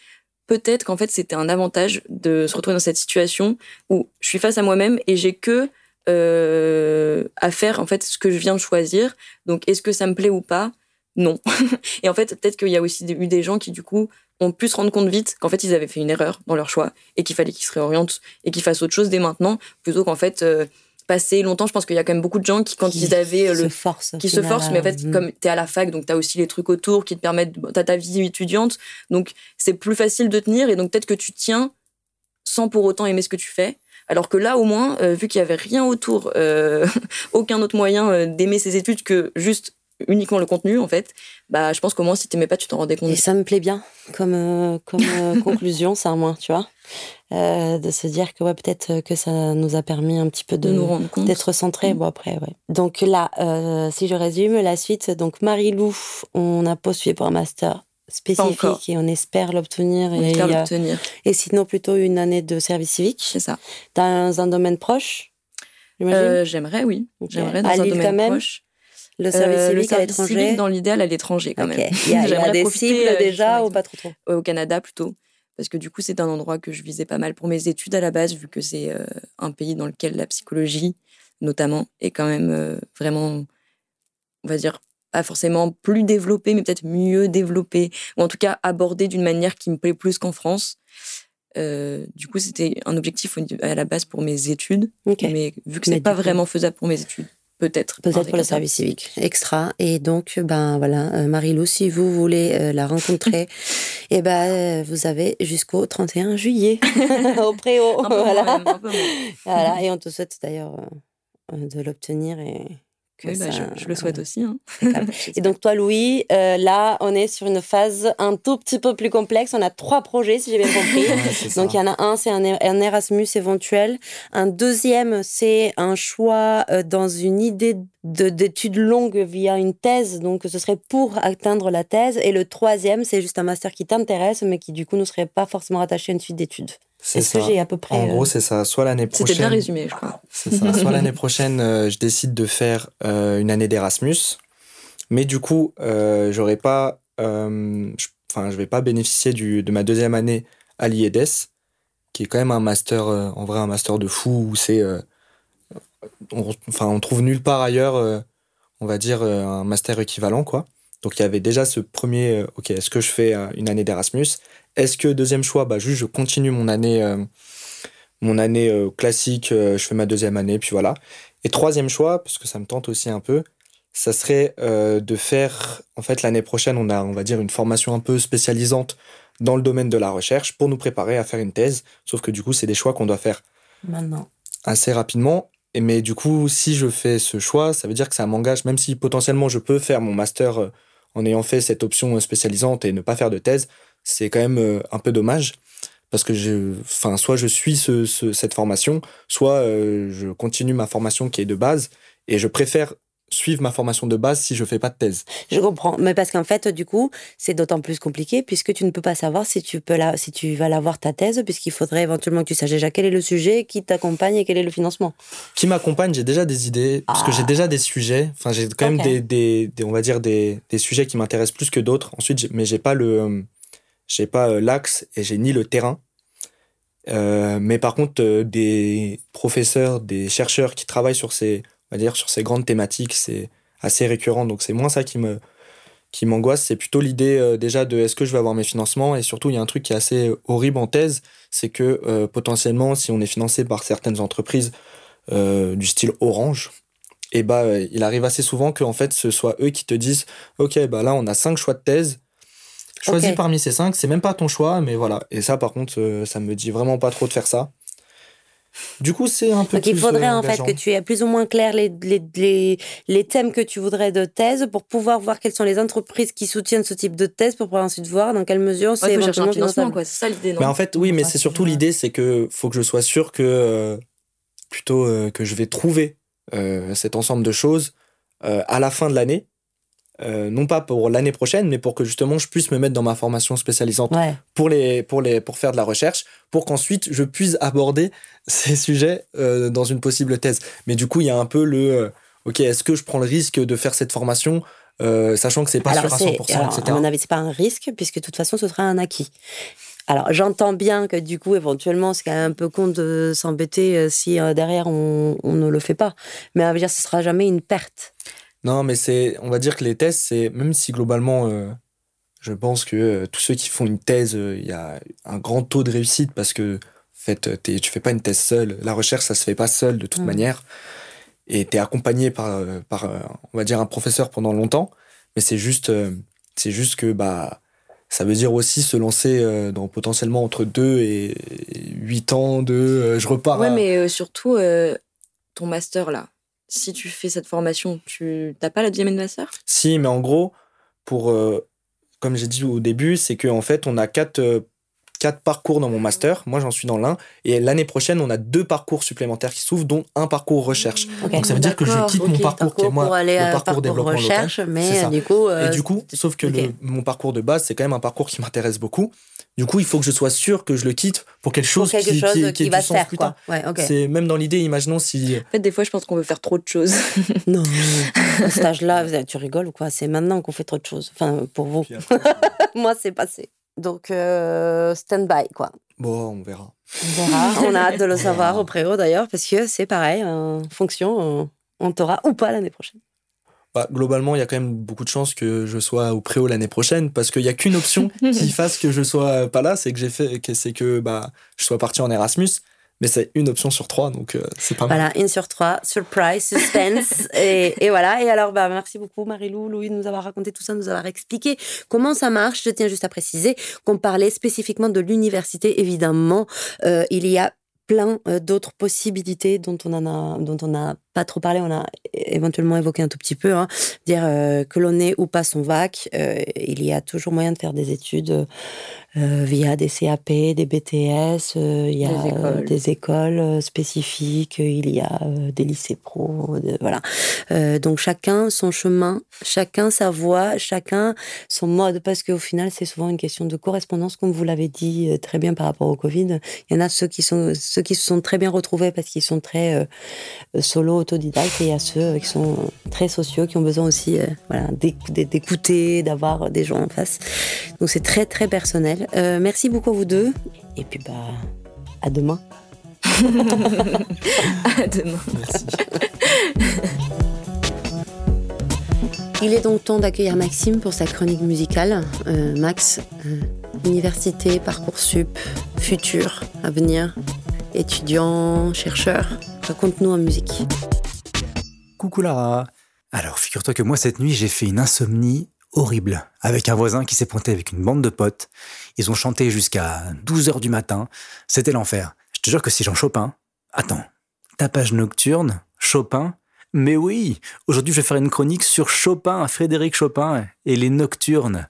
peut-être qu'en fait, c'était un avantage de se retrouver dans cette situation où je suis face à moi-même et j'ai que euh, à faire en fait ce que je viens de choisir. Donc est-ce que ça me plaît ou pas? Non. et en fait, peut-être qu'il y a aussi eu des gens qui du coup ont pu se rendre compte vite qu'en fait ils avaient fait une erreur dans leur choix et qu'il fallait qu'ils se réorientent et qu'ils fassent autre chose dès maintenant plutôt qu'en fait euh, passer longtemps. Je pense qu'il y a quand même beaucoup de gens qui quand ils avaient euh, le se qui se forcent mais en fait mm. comme tu es à la fac donc tu as aussi les trucs autour qui te permettent t'as ta vie étudiante. Donc c'est plus facile de tenir et donc peut-être que tu tiens sans pour autant aimer ce que tu fais. Alors que là, au moins, euh, vu qu'il y avait rien autour, aucun autre moyen d'aimer ses études que juste uniquement le contenu en fait, bah je pense qu'au moins si t'aimais pas, tu t'en rendais compte. Et ça me plaît bien comme euh, comme euh, conclusion, ça moins, tu vois, euh, de se dire que ouais peut-être que ça nous a permis un petit peu de, nous rendre compte, d'être centré. Mm. Bon après ouais. Donc là, si je résume la suite, donc Marie-Lou, on a postulé pour un master spécifique et on espère l'obtenir. et, l'obtenir. Et sinon plutôt une année de service civique. C'est ça. Dans un domaine proche. J'aimerais, oui. J'aimerais dans un domaine proche. Le service euh, civique à l'étranger Dans l'idéal, à l'étranger quand même. Il y a, des cibles euh, déjà ou pas trop? Trop Au Canada plutôt. Parce que du coup, c'est un endroit que je visais pas mal pour mes études à la base, vu que c'est euh, un pays dans lequel la psychologie, notamment, est quand même vraiment, on va dire, pas forcément plus développée, mais peut-être mieux développée, ou en tout cas abordée d'une manière qui me plaît plus qu'en France. du coup, c'était un objectif à la base pour mes études, mais vu que c'est pas vraiment faisable pour mes études, Peut-être. Peut-être pour le service civique. Extra. Et donc, ben voilà, euh, Marie-Lou, si vous voulez euh, la rencontrer, et eh ben, euh, vous avez jusqu'au 31 juillet au préau. voilà. voilà. Et on te souhaite d'ailleurs de l'obtenir et oui, bah, je, le souhaite aussi. Hein. et donc toi, Louis, euh, là, on est sur une phase un tout petit peu plus complexe. On a trois projets, si j'ai bien compris. donc il y en a un, c'est un, Erasmus éventuel. Un deuxième, c'est un choix euh, dans une idée d'études longues via une thèse. Donc ce serait pour atteindre la thèse. Et le troisième, c'est juste un master qui t'intéresse, mais qui du coup ne serait pas forcément rattaché à une suite d'études. Est-ce que j'ai à peu près. En gros, euh, c'est ça. Soit l'année prochaine. C'était bien résumé, je crois. C'est ça. Soit l'année prochaine, euh, je décide de faire euh, une année d'Erasmus. Mais du coup, euh, j'aurais pas. Enfin, je vais pas bénéficier du, de ma deuxième année à l'IEDES, qui est quand même un master, en vrai, un master de fou où c'est. enfin, on trouve nulle part ailleurs, on va dire, un master équivalent, quoi. Donc il y avait déjà ce premier, ok, est-ce que je fais une année d'Erasmus est-ce que deuxième choix, bah, juste je continue mon année, euh, mon année euh, classique, euh, je fais ma deuxième année, puis voilà. Et troisième choix, parce que ça me tente aussi un peu, ça serait de faire, en fait, l'année prochaine, on a, on va dire, une formation un peu spécialisante dans le domaine de la recherche pour nous préparer à faire une thèse. Sauf que du coup, c'est des choix qu'on doit faire maintenant assez rapidement. Et mais du coup, si je fais ce choix, ça veut dire que ça m'engage, même si potentiellement je peux faire mon master en ayant fait cette option spécialisante et ne pas faire de thèse, c'est quand même euh, un peu dommage parce que je, enfin, soit je suis ce, cette formation, soit euh, je continue ma formation qui est de base et je préfère suivre ma formation de base si je fais pas de thèse. Je comprends, mais parce qu'en fait, du coup, c'est d'autant plus compliqué puisque tu ne peux pas savoir si tu peux la, si tu vas l'avoir ta thèse, puisqu'il faudrait éventuellement que tu saches déjà quel est le sujet, qui t'accompagne et quel est le financement. Qui m'accompagne, j'ai déjà des idées, parce que j'ai ah. déjà des sujets. Enfin, j'ai quand même des, des, on va dire des, des sujets qui m'intéressent plus que d'autres. Ensuite, mais j'ai pas le j'ai pas euh, l'axe et j'ai ni le terrain. Euh, mais par contre, euh, des professeurs, des chercheurs qui travaillent sur ces, on va dire, sur ces grandes thématiques, c'est assez récurrentes. Donc c'est moins ça qui me qui m'angoisse, c'est plutôt l'idée déjà de est-ce que je vais avoir mes financements? Et surtout il y a un truc qui est assez horrible en thèse, c'est que potentiellement si on est financé par certaines entreprises du style Orange, et eh bah il arrive assez souvent que en fait ce soit eux qui te disent ok bah là on a cinq choix de thèse, choisis parmi ces cinq, c'est même pas ton choix mais voilà et ça par contre ça me dit vraiment pas trop de faire ça. Du coup, c'est un peu. Donc, il faudrait euh, en fait que tu aies plus ou moins clair les, les, les, thèmes que tu voudrais de thèse pour pouvoir voir quelles sont les entreprises qui soutiennent ce type de thèse pour pouvoir ensuite voir dans quelle mesure c'est éventuellement financement. C'est ça l'idée, Mais en fait, oui, mais c'est surtout l'idée, c'est que faut que je sois sûr que euh, plutôt euh, que je vais trouver cet ensemble de choses à la fin de l'année euh, non pas pour l'année prochaine, mais pour que justement je puisse me mettre dans ma formation spécialisante pour, les, pour, les, pour faire de la recherche, pour qu'ensuite je puisse aborder ces sujets euh, dans une possible thèse. Mais du coup, il y a un peu le euh, ok, est-ce que je prends le risque de faire cette formation sachant que c'est pas sûr à 100%, alors, etc. À mon avis, c'est pas un risque, puisque de toute façon, ce sera un acquis. Alors, j'entends bien que du coup, éventuellement, c'est quand même un peu con de s'embêter si derrière on, on, ne le fait pas. Mais à dire, ce sera jamais une perte. Non, mais c'est, on va dire que les thèses, c'est, même si globalement, euh, je pense que euh, tous ceux qui font une thèse, euh, il y a un grand taux de réussite parce que, en fait, t'es, tu fais pas une thèse seule. La recherche, ça se fait pas seul de toute mm. manière. Et tu es accompagné par, par, on va dire, un professeur pendant longtemps. Mais c'est juste, c'est juste que, bah, ça veut dire aussi se lancer dans potentiellement entre 2 et 8 ans de je repars. Ouais, mais surtout, ton master là, si tu fais cette formation, tu n'as pas la deuxième année de master? Si, mais en gros, pour, euh, comme j'ai dit au début, c'est qu'en fait, on a quatre, euh, quatre parcours dans mon master. Moi, j'en suis dans l'un. Et l'année prochaine, on a deux parcours supplémentaires qui s'ouvrent, dont un parcours recherche. Donc, ça veut dire que je quitte mon parcours, qui est moi, le parcours, développement recherche, Mais du coup, euh, Et du coup, sauf que mon parcours de base, c'est quand même un parcours qui m'intéresse beaucoup. Du coup, il faut que je sois sûr que je le quitte pour quelque chose, qui, chose qui, va se faire. Quoi. C'est même dans l'idée, imaginons si. En fait, des fois, je pense qu'on veut faire trop de choses. non, à cet âge-là, tu rigoles ou quoi? C'est maintenant qu'on fait trop de choses. Enfin, pour vous. Moi, c'est passé. Donc, euh, stand-by, quoi. Bon, on verra. On verra. on a hâte de le savoir au préau d'ailleurs, parce que c'est pareil, en fonction, on t'aura ou pas l'année prochaine. Bah, globalement, il y a quand même beaucoup de chances que je sois au préau l'année prochaine parce qu'il n'y a qu'une option qui fasse que je sois pas là, c'est que j'ai fait, c'est que bah, je sois parti en Erasmus. Mais c'est une option sur trois, donc euh, c'est pas mal. Voilà, une sur trois, surprise, suspense. et, et, voilà. Et alors, bah, merci beaucoup, Marie-Lou, Louis, de nous avoir raconté tout ça, de nous avoir expliqué comment ça marche. Je tiens juste à préciser qu'on parlait spécifiquement de l'université, évidemment. Euh, il y a plein euh, d'autres possibilités dont on en a, dont on n'a pas trop parlé, on a éventuellement évoqué un tout petit peu, hein. dire euh, que l'on ait ou pas son VAC, euh, il y a toujours moyen de faire des études via des CAP, des BTS, il y a des écoles, spécifiques, il y a des lycées pro, voilà. donc chacun son chemin, chacun sa voie, chacun son mode, parce qu'au final c'est souvent une question de correspondance, comme vous l'avez dit très bien par rapport au Covid. Il y en a ceux qui sont ceux qui se sont très bien retrouvés parce qu'ils sont très solo autodidactes et il y a ceux qui sont très sociaux, qui ont besoin aussi euh, voilà, d'écouter, d'avoir des gens en face. Donc c'est très très personnel. Euh, merci beaucoup à vous deux. Et puis bah à demain. à demain. Merci. Il est donc temps d'accueillir Maxime pour sa chronique musicale. Euh, Max, université, parcoursup, futur, avenir, étudiant, chercheur. Raconte-nous en musique. Coucou Lara. Alors, figure-toi que moi, cette nuit, j'ai fait une insomnie horrible avec un voisin qui s'est pointé avec une bande de potes. Ils ont chanté jusqu'à 12 heures du matin. C'était l'enfer. Je te jure que si Jean Chopin. Attends, tapage nocturne, Chopin Mais oui, aujourd'hui, je vais faire une chronique sur Chopin, Frédéric Chopin et les nocturnes.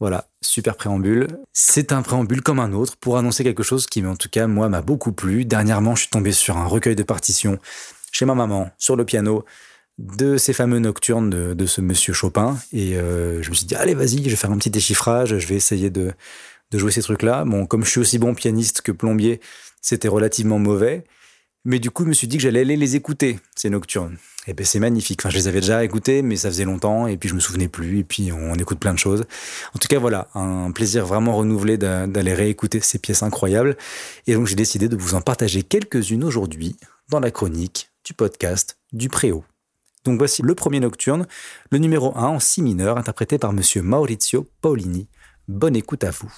Voilà, super préambule. C'est un préambule comme un autre pour annoncer quelque chose qui, en tout cas, moi, m'a beaucoup plu. Dernièrement, je suis tombé sur un recueil de partitions chez ma maman, sur le piano, de ces fameux nocturnes de, ce monsieur Chopin. Et euh, je me suis dit, allez, vas-y, je vais faire un petit déchiffrage, je vais essayer de, de jouer ces trucs-là. Bon, comme je suis aussi bon pianiste que plombier, c'était relativement mauvais. Mais du coup, je me suis dit que j'allais aller les écouter, ces nocturnes. Et ben c'est magnifique. Enfin, je les avais déjà écoutés, mais ça faisait longtemps, et puis je me souvenais plus, et puis on, écoute plein de choses. En tout cas, voilà, un plaisir vraiment renouvelé d'aller réécouter ces pièces incroyables. Et donc, j'ai décidé de vous en partager quelques-unes aujourd'hui dans la chronique du podcast du Préau. Donc voici le premier nocturne, le numéro 1 en si mineur, interprété par monsieur Maurizio Paolini. Bonne écoute à vous.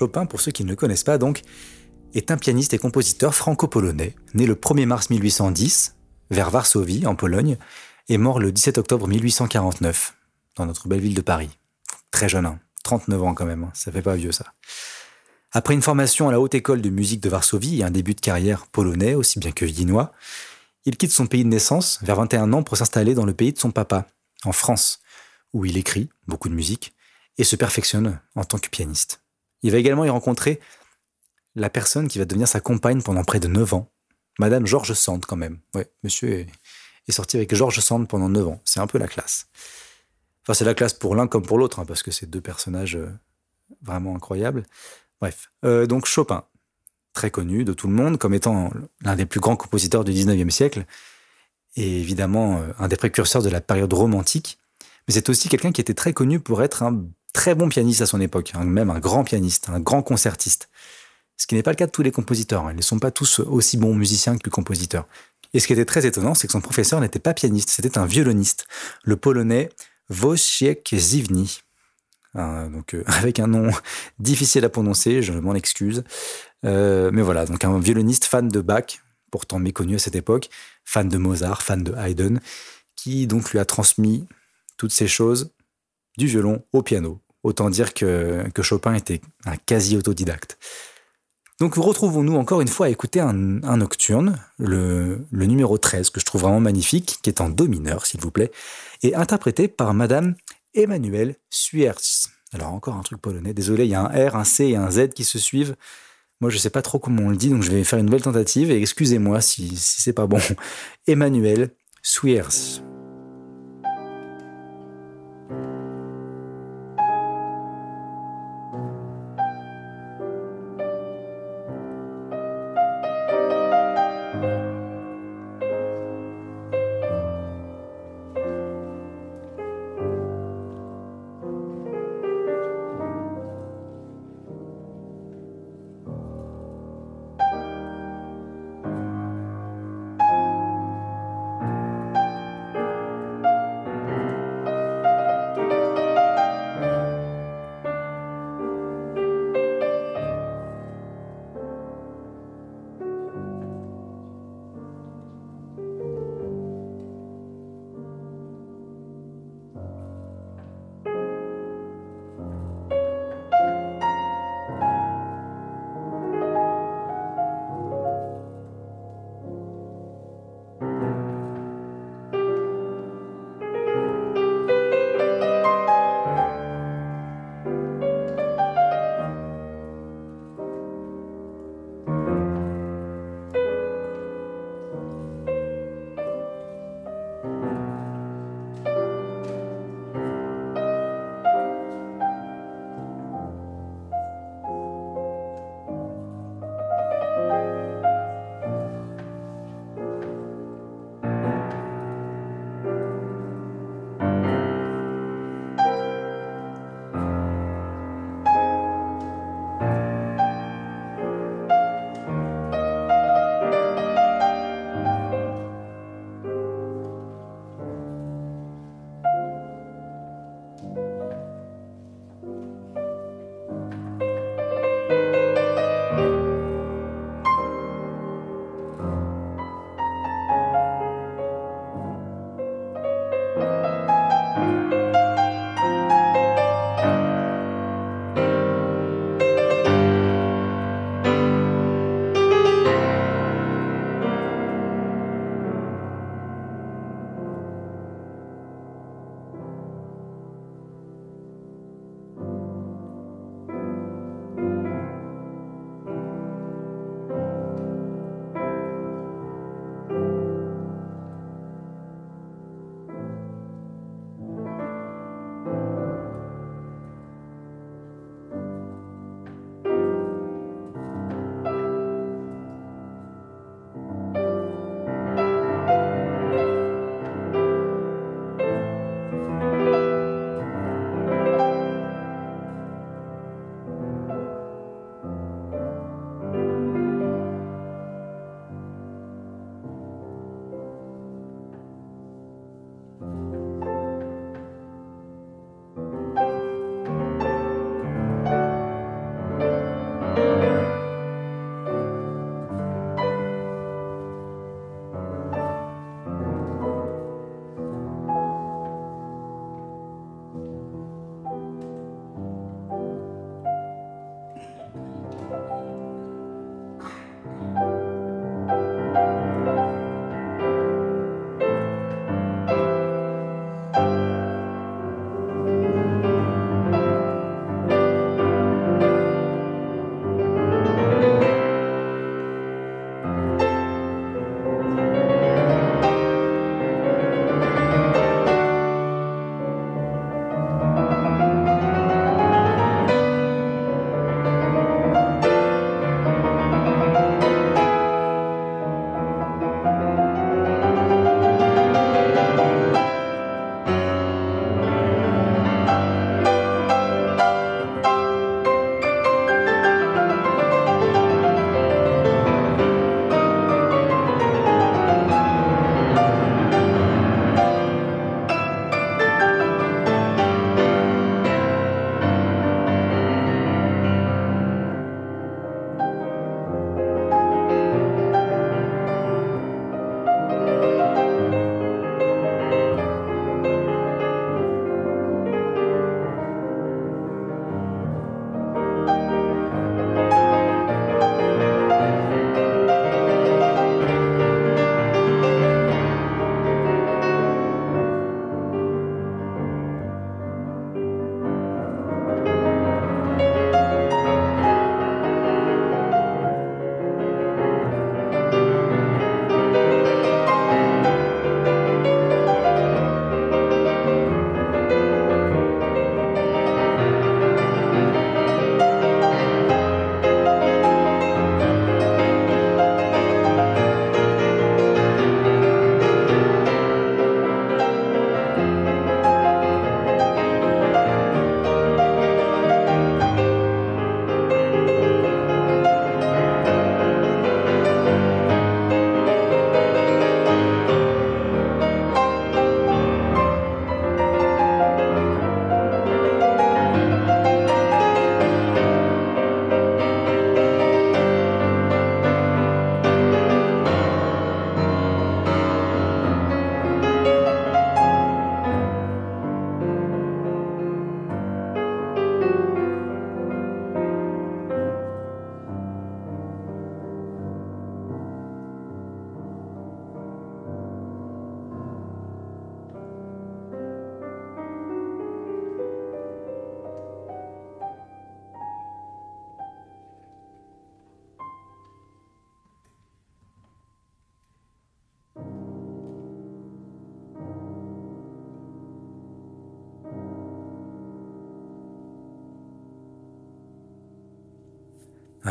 Chopin, pour ceux qui ne le connaissent pas donc, est un pianiste et compositeur franco-polonais, né le 1er mars 1810, vers Varsovie, en Pologne, et mort le 17 octobre 1849, dans notre belle ville de Paris. Très jeune, hein. 39 ans quand même, hein. ça fait pas vieux ça. Après une formation à la Haute École de musique de Varsovie et un début de carrière polonais aussi bien que viennois, il quitte son pays de naissance vers 21 ans pour s'installer dans le pays de son papa, en France, où il écrit beaucoup de musique et se perfectionne en tant que pianiste. Il va également y rencontrer la personne qui va devenir sa compagne pendant près de 9 ans, Madame Georges Sand quand même. Ouais, monsieur est, sorti avec Georges Sand pendant 9 ans. C'est un peu la classe. Enfin, c'est la classe pour l'un comme pour l'autre, hein, parce que c'est deux personnages euh, vraiment incroyables. Bref, euh, donc Chopin, très connu de tout le monde comme étant l'un des plus grands compositeurs du 19e siècle, et évidemment euh, un des précurseurs de la période romantique, mais c'est aussi quelqu'un qui était très connu pour être un très bon pianiste à son époque, même un grand pianiste, un grand concertiste. Ce qui n'est pas le cas de tous les compositeurs, hein. ils ne sont pas tous aussi bons musiciens que compositeurs. Et ce qui était très étonnant, c'est que son professeur n'était pas pianiste, c'était un violoniste, le polonais Wojciech Zivny, donc euh, avec un nom difficile à prononcer, je m'en excuse. Euh, mais voilà, donc un violoniste fan de Bach, pourtant méconnu à cette époque, fan de Mozart, fan de Haydn, qui donc lui a transmis toutes ces choses du violon au piano. Autant dire que, Chopin était un quasi autodidacte. Donc retrouvons-nous encore une fois à écouter un, nocturne, le, numéro 13, que je trouve vraiment magnifique, qui est en do mineur, s'il vous plaît, et interprété par Madame Emmanuel Suerz. Alors encore un truc polonais, désolé, il y a un R, un C et un Z qui se suivent. Moi, je ne sais pas trop comment on le dit, donc je vais faire une nouvelle tentative et excusez-moi si, si c'est pas bon. Emmanuel Suerz.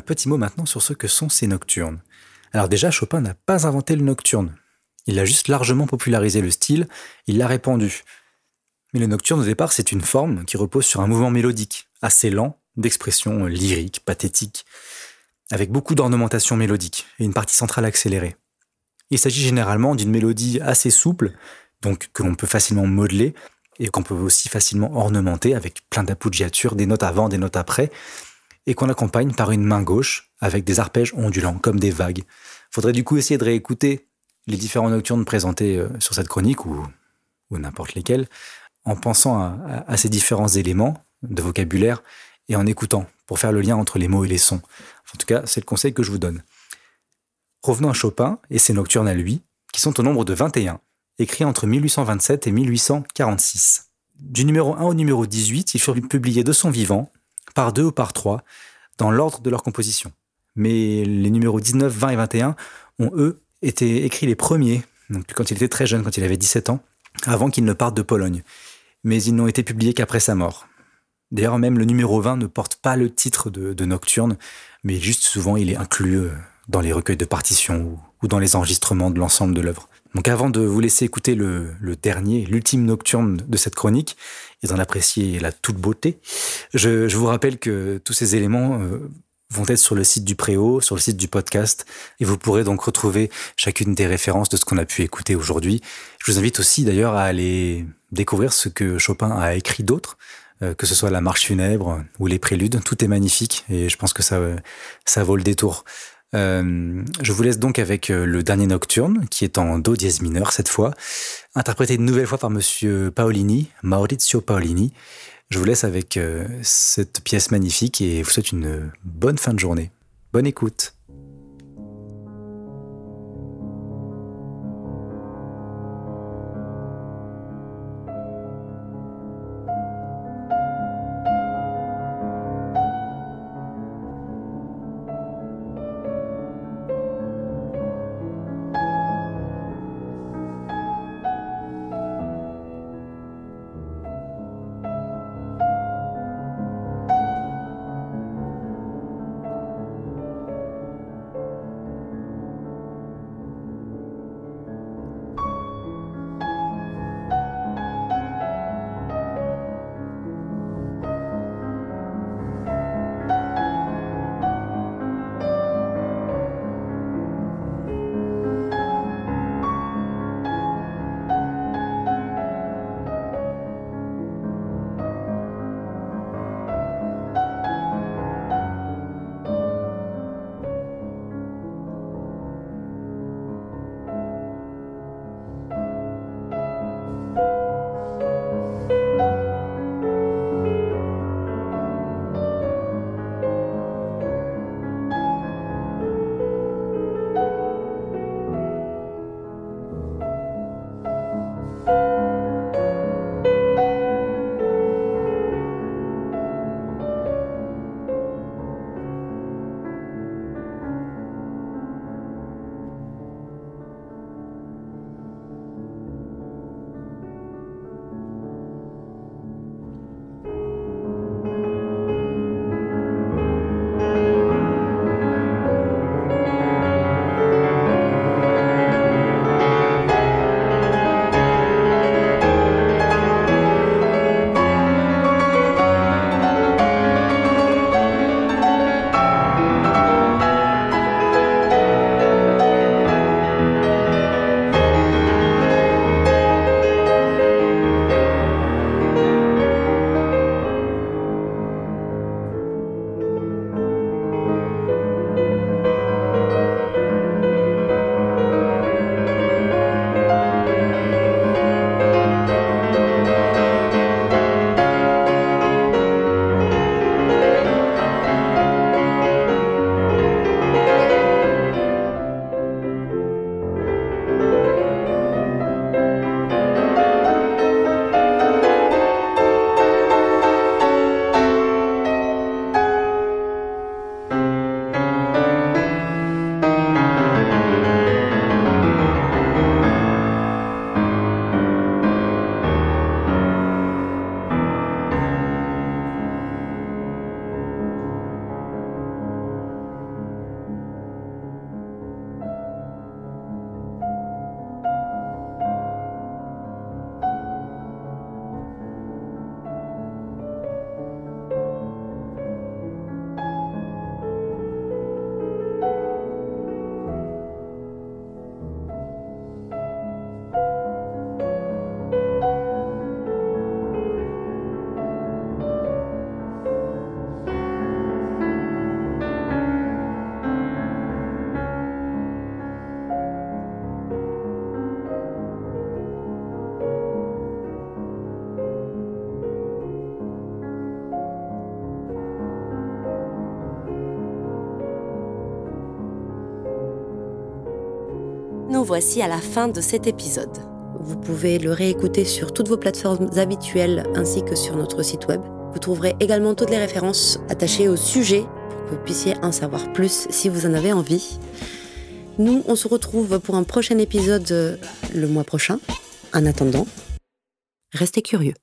Petit mot maintenant sur ce que sont ces nocturnes. Alors déjà, Chopin n'a pas inventé le nocturne. Il a juste largement popularisé le style, il l'a répandu. Mais le nocturne au départ, c'est une forme qui repose sur un mouvement mélodique, assez lent, d'expression lyrique, pathétique, avec beaucoup d'ornementation mélodique et une partie centrale accélérée. Il s'agit généralement d'une mélodie assez souple, donc que l'on peut facilement modeler et qu'on peut aussi facilement ornementer avec plein d'appoggiatures, des notes avant, des notes après, et qu'on accompagne par une main gauche avec des arpèges ondulants comme des vagues. Faudrait du coup essayer de réécouter les différents nocturnes présentés euh, sur cette chronique ou, n'importe lesquels en pensant à, à, ces différents éléments de vocabulaire et en écoutant pour faire le lien entre les mots et les sons. En tout cas, c'est le conseil que je vous donne. Revenons à Chopin et ses nocturnes à lui, qui sont au nombre de 21, écrits entre 1827 et 1846. Du numéro 1 au numéro 18, ils furent publiés de son vivant, par deux ou par trois, dans l'ordre de leur composition. Mais les numéros 19, 20 et 21 ont, eux, été écrits les premiers, donc quand il était très jeune, quand il avait 17 ans, avant qu'il ne parte de Pologne. Mais ils n'ont été publiés qu'après sa mort. D'ailleurs, même le numéro 20 ne porte pas le titre de, Nocturne, mais juste souvent il est inclus euh, dans les recueils de partitions ou, dans les enregistrements de l'ensemble de l'œuvre. Donc avant de vous laisser écouter le, dernier, l'ultime nocturne de cette chronique, et d'en apprécier la toute beauté, je, vous rappelle que tous ces éléments euh, vont être sur le site du Préau, sur le site du podcast, et vous pourrez donc retrouver chacune des références de ce qu'on a pu écouter aujourd'hui. Je vous invite aussi d'ailleurs à aller découvrir ce que Chopin a écrit d'autre, euh, que ce soit la marche funèbre ou les préludes, tout est magnifique, et je pense que ça, ça vaut le détour. Euh, je vous laisse donc avec euh, le dernier nocturne, qui est en do dièse mineur cette fois, interprété une nouvelle fois par Monsieur Paolini, Maurizio Paolini. Je vous laisse avec euh, cette pièce magnifique et vous souhaite une bonne fin de journée. Bonne écoute. Voici à la fin de cet épisode. Vous pouvez le réécouter sur toutes vos plateformes habituelles ainsi que sur notre site web. Vous trouverez également toutes les références attachées au sujet pour que vous puissiez en savoir plus si vous en avez envie. Nous, on se retrouve pour un prochain épisode le mois prochain. En attendant, restez curieux.